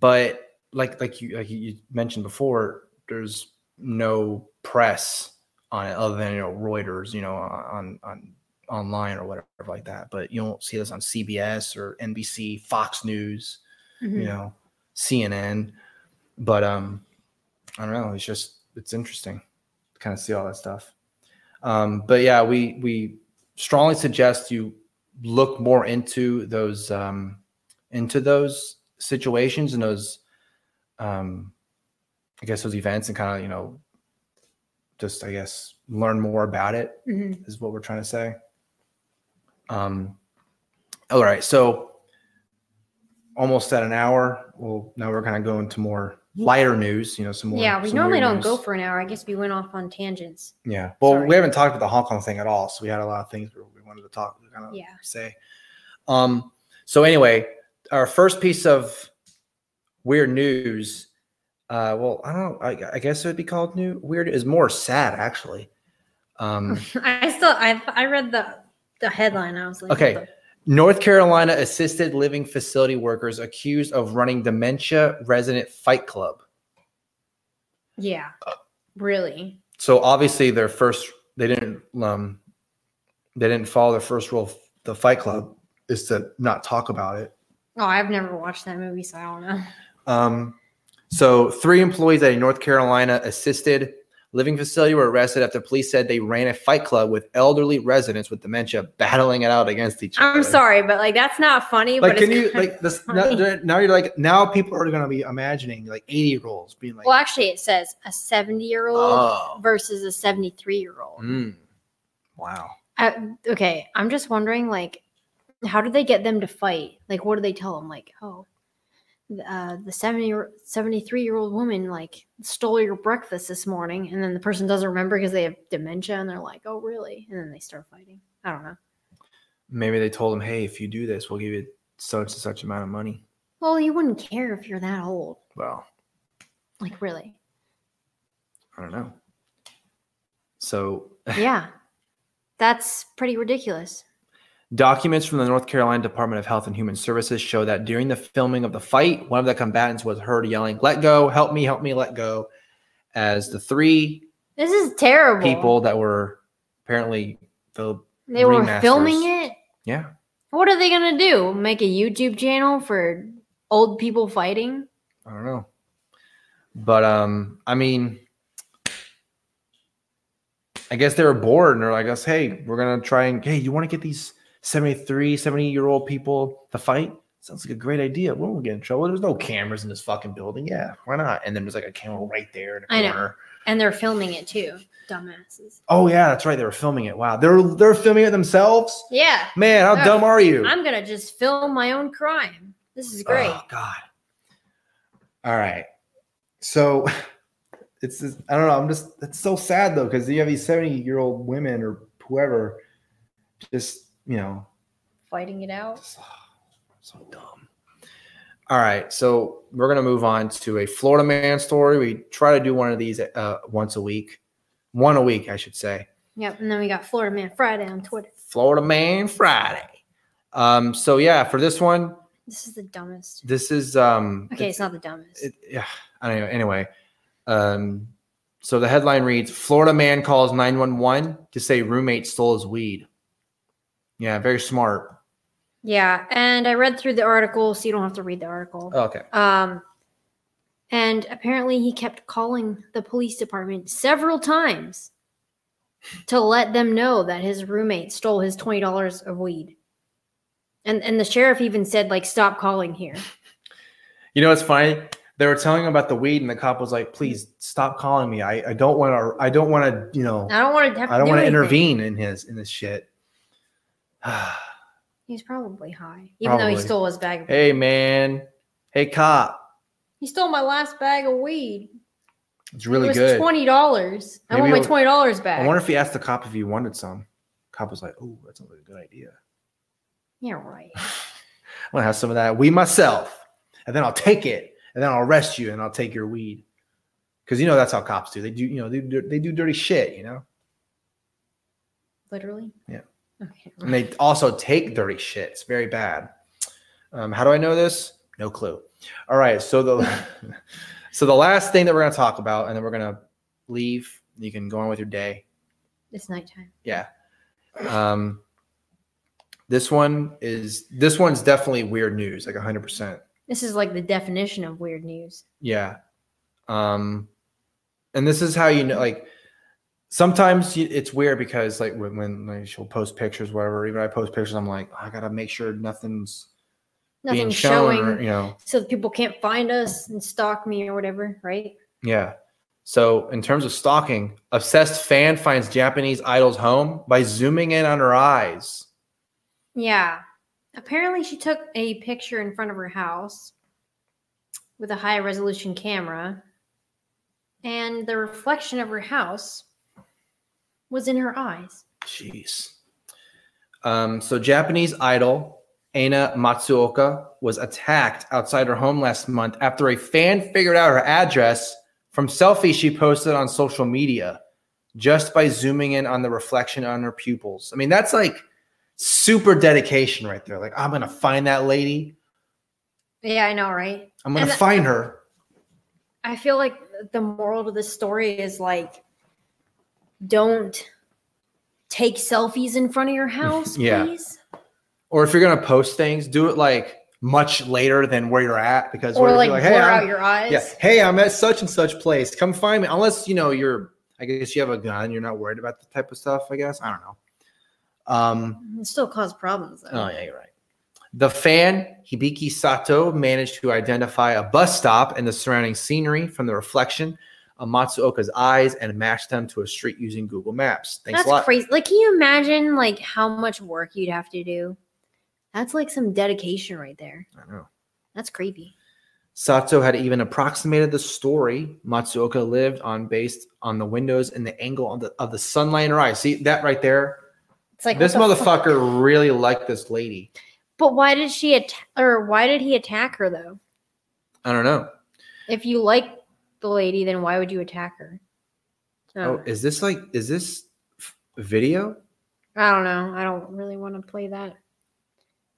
But like like you like you mentioned before there's no press on it other than you know reuters you know on on online or whatever like that. But you don't see this on cbs or nbc fox news
Mhm.
you know cnn but um i don't know. It's just it's interesting to kind of see all that stuff. Um but yeah we we strongly suggest you look more into those um into those situations and those um i guess those events and kind of you know just i guess learn more about it
Mhm.
is what we're trying to say. Um, all right, so almost at an hour. Well, now we're kind of going to more lighter news. You know, some more.
Yeah, we normally don't
news.
go for an hour. I guess we went off on tangents.
Yeah, well,
Sorry.
we haven't talked about the Hong Kong thing at all, so we had a lot of things we we wanted to talk. Kind of
Yeah.
say. Um. So anyway, our first piece of weird news. Uh, well, I don't know. I, I guess it would be called new weird. Is more sad actually. Um. *laughs*
I still I I read the the headline. I was like,
Okay.
the-
North Carolina assisted living facility workers accused of running dementia resident fight club.
yeah, really.
So obviously their first they didn't um they didn't follow their first rule the fight club is to not talk about it.
Oh, I've never watched that movie, so I don't know.
Um so three employees at a North Carolina assisted living facility were arrested after police said they ran a fight club with elderly residents with dementia battling it out against each other.
I'm sorry, but like that's not funny.
Like,
but
can
it's
you like this? Now, now you're like now people are gonna be imagining like 80 year olds being like,
Well, actually, it says a 70 year old
oh,
versus a 73 year old.
mm, wow.
okay, I'm just wondering, like, how do they get them to fight? Like, what do they tell them? Like, oh, uh, the 70 73 year old woman like stole your breakfast this morning, and then the person doesn't remember because they have dementia, and they're like, oh, really? And then they start fighting. I don't know.
Maybe they told him, hey, if you do this, we'll give you such and such amount of money.
Well, you wouldn't care if you're that old.
Well,
Like, really?
I don't know. So *laughs*
Yeah. That's pretty ridiculous.
Documents from the North Carolina Department of Health and Human Services show that during the filming of the fight, one of the combatants was heard yelling, Let go, help me, help me, let go. As the three
This is terrible.
people that were apparently the
they were filming it.
yeah,
What are they gonna do? Make a YouTube channel for old people fighting?
I don't know. But um, I mean, I guess they were bored and they're like, us, hey, we're gonna try and hey, you want to get these 73, 70 year old people to fight? Sounds like a great idea. We won't get in trouble. There's no cameras in this fucking building. Yeah, why not? And then there's like a camera right there in the
know.
corner.
And they're filming it too. Dumbasses.
Oh yeah, that's right. They were filming it. Wow, they're they're filming it themselves.
Yeah.
Man, how
Yeah.
dumb are you?
I'm gonna just film my own crime. This is great.
Oh God. All right. So *laughs* it's just, I don't know. I'm just it's so sad though because you have these 70 year old women or whoever just you know
Fighting it out. *sighs*
so dumb. All right, so we're gonna move on to a Florida man story. We try to do one of these uh, once a week, one a week, I should say.
Yep. And then we got Florida Man Friday on Twitter.
Florida Man Friday. Um, so yeah, for this one,
This is the dumbest.
this is um,
Okay, it's not the dumbest.
it, yeah, I don't know. Anyway, um, so the headline reads: Florida man calls nine one one to say roommate stole his weed. Yeah, very smart.
yeah, and I read through the article, so you don't have to read the article.
Oh, okay.
Um, and apparently he kept calling the police department several times to let them know that his roommate stole his twenty dollars of weed. And and the sheriff even said like, "Stop calling here."
You know it's funny? They were telling him about the weed, and the cop was like, "Please stop calling me. I, I don't want to. I don't want to. You know,
I don't want to.
I don't
do
want to intervene in his in this shit." *sighs*
He's probably high, even though he stole his bag. Of
hey man, hey cop,
He stole my last bag of weed.
it's really
it was
good.
Twenty dollars. I want my twenty dollars back.
I wonder if he asked the cop if he wanted some. Cop was like, "Oh, that's sounds like a good idea.
yeah, right. *laughs*
I'm gonna have some of that weed myself, and then I'll take it, and then I'll arrest you, and I'll take your weed." Because you know that's how cops do. They do, you know, they do, they do dirty shit, you know,
Literally.
Yeah.
Okay.
and they also take dirty shit. It's very bad. Um, how do I know this? No clue. All right, so the *laughs* *laughs* so the last thing that we're gonna talk about, and then we're gonna leave. You can go on with your day.
It's nighttime.
Yeah. Um, this one is this one's definitely weird news, like hundred percent.
This is like the definition of weird news.
Yeah. Um, and this is how you know, like, sometimes it's weird because, like, when, when like, she'll post pictures, whatever, even I post pictures, I'm like, I gotta make sure nothing's being
Nothing
shown,
showing
or, you know,
so that people can't find us and stalk me or whatever, right?
yeah. So, in terms of stalking, obsessed fan finds Japanese idol's home by zooming in on her eyes.
Yeah. Apparently, she took a picture in front of her house with a high resolution camera, and the reflection of her house was in her eyes.
Jeez. Um, so Japanese idol Aina Matsuoka was attacked outside her home last month after a fan figured out her address from selfies she posted on social media just by zooming in on the reflection on her pupils. I mean, that's like super dedication right there. Like, I'm gonna find that lady.
Yeah, I know, right?
I'm gonna find her.
I feel like the moral of this story is like, don't take selfies in front of your *laughs* house,
Yeah.
please.
Or if you're gonna post things, do it like much later than where you're at because
Or like,
you're
blur
I'm-
out your eyes.
Yeah. Hey, I'm at such and such place. Come find me. Unless you know you're. I guess you have a gun. You're not worried about the type of stuff. I guess I don't know. Um.
It still cause problems though.
Oh yeah, you're right. The fan Hibiki Sato managed to identify a bus stop and the surrounding scenery from the reflection Matsuoka's eyes and match them to a street using Google Maps. Thanks
That's
a lot.
crazy. Like, can you imagine like how much work you'd have to do? That's like some dedication right there.
I know.
That's creepy.
Sato had even approximated the story Matsuoka lived on based on the windows and the angle of the, of the sunlight in her eyes. See that right there?
It's like
this
the fuck?
motherfucker really liked this lady.
But why did she attack? Or why did he attack her though?
I don't know.
If you like the lady, then why would you attack her?
Oh,
Oh,
is this like is this f- video?
I don't know. I don't really want to play that.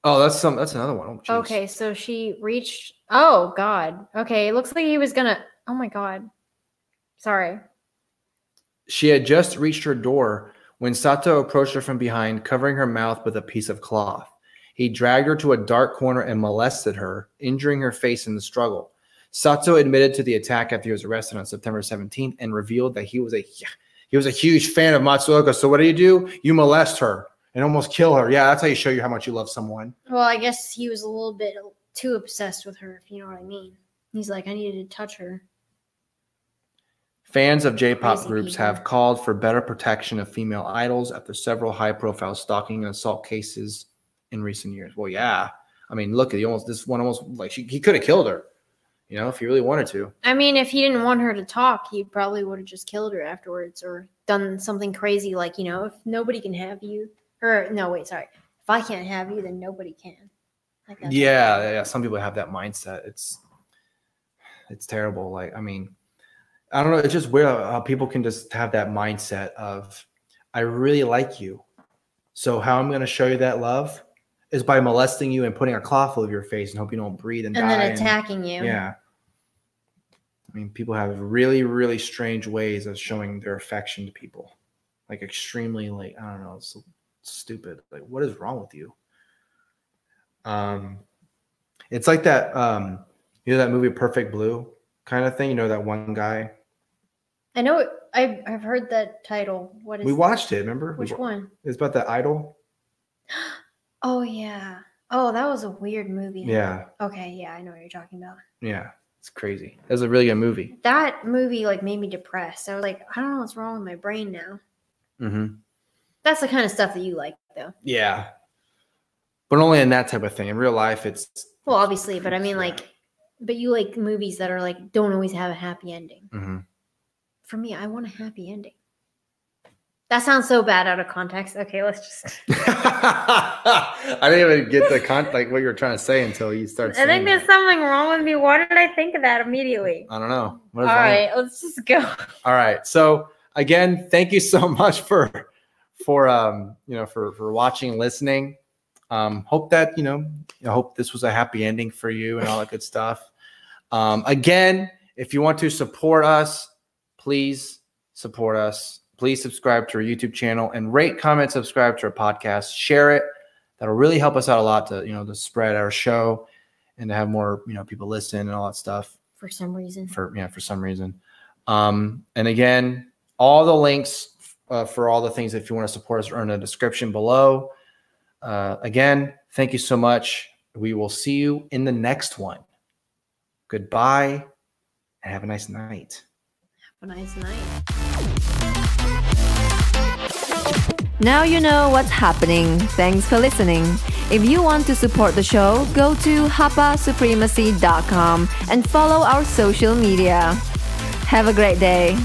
Oh, that's some. That's another one. Oh.
Okay, so she reached. Oh God. Okay, it looks like he was gonna. Oh my God. Sorry.
She had just reached her door when Sato approached her from behind, covering her mouth with a piece of cloth. He dragged her to a dark corner and molested her, injuring her face in the struggle. Sato admitted to the attack after he was arrested on September 17th and revealed that he was a he was a huge fan of Matsuoka. So what do you do? You molest her and almost kill her. Yeah, that's how you show you how much you love someone.
Well, I guess he was a little bit too obsessed with her, if you know what I mean. He's like, I needed to touch her.
Fans of J-pop
Crazy
groups
people.
have called for better protection of female idols after several high-profile stalking and assault cases in recent years. Well, yeah. I mean, look, he almost this one almost like she, he could have killed her, you know, if he really wanted to.
I mean, if he didn't want her to talk, he probably would have just killed her afterwards or done something crazy like, you know, if nobody can have you, or no, wait, sorry. If I can't have you, then nobody can. Like
Yeah, yeah. Some people have that mindset. It's it's terrible. Like, I mean, I don't know. It's just weird how people can just have that mindset of, I really like you. So how I'm going to show you that love is by molesting you and putting a cloth over your face and hope you don't breathe and,
and
die.
then attacking you.
Yeah. I mean, people have really, really strange ways of showing their affection to people. Like extremely like, I don't know, it's stupid. Like, what is wrong with you? Um it's like that um you know that movie Perfect Blue kind of thing. You know that one guy.
I know it, I, I've heard that title. What is
We watched it, remember?
Which
wa-
one?
It's about the idol. *gasps*
Oh, yeah. Oh, that was a weird movie.
Yeah.
Okay, yeah, I know what you're talking about.
Yeah. It's crazy. It was a really good movie.
That movie like made me depressed. I was like, I don't know what's wrong with my brain now.
Mm-hmm.
That's the kind of stuff that you like, though.
Yeah. but only in that type of thing. In real life, it's
well, obviously, but I mean, like, but you like movies that are like don't always have a happy ending.
mm-hmm.
For me, I want a happy ending. That sounds so bad out of context. Okay, let's just. *laughs* *laughs*
I didn't even get the con like what you were trying to say until you start.
I think there's
that.
something wrong with me. Why did I think of that immediately?
I don't know.
All right, let's just go. *laughs*
All right. So again, thank you so much for for um you know for for watching, listening. Um, hope that you know. I hope this was a happy ending for you and all that good stuff. Um, again, if you want to support us, please support us. Please subscribe to our YouTube channel and rate, comment, subscribe to our podcast. Share it. That'll really help us out a lot to you know to spread our show and to have more you know people listen and all that stuff
For some reason.
for yeah for some reason um and again all the links uh, for all the things if you want to support us are in the description below uh, again thank you so much we will see you in the next one goodbye and have a nice night
Have a nice night.
Now you know what's happening. Thanks for listening. If you want to support the show, go to hapasupremacy.com and follow our social media. Have a great day.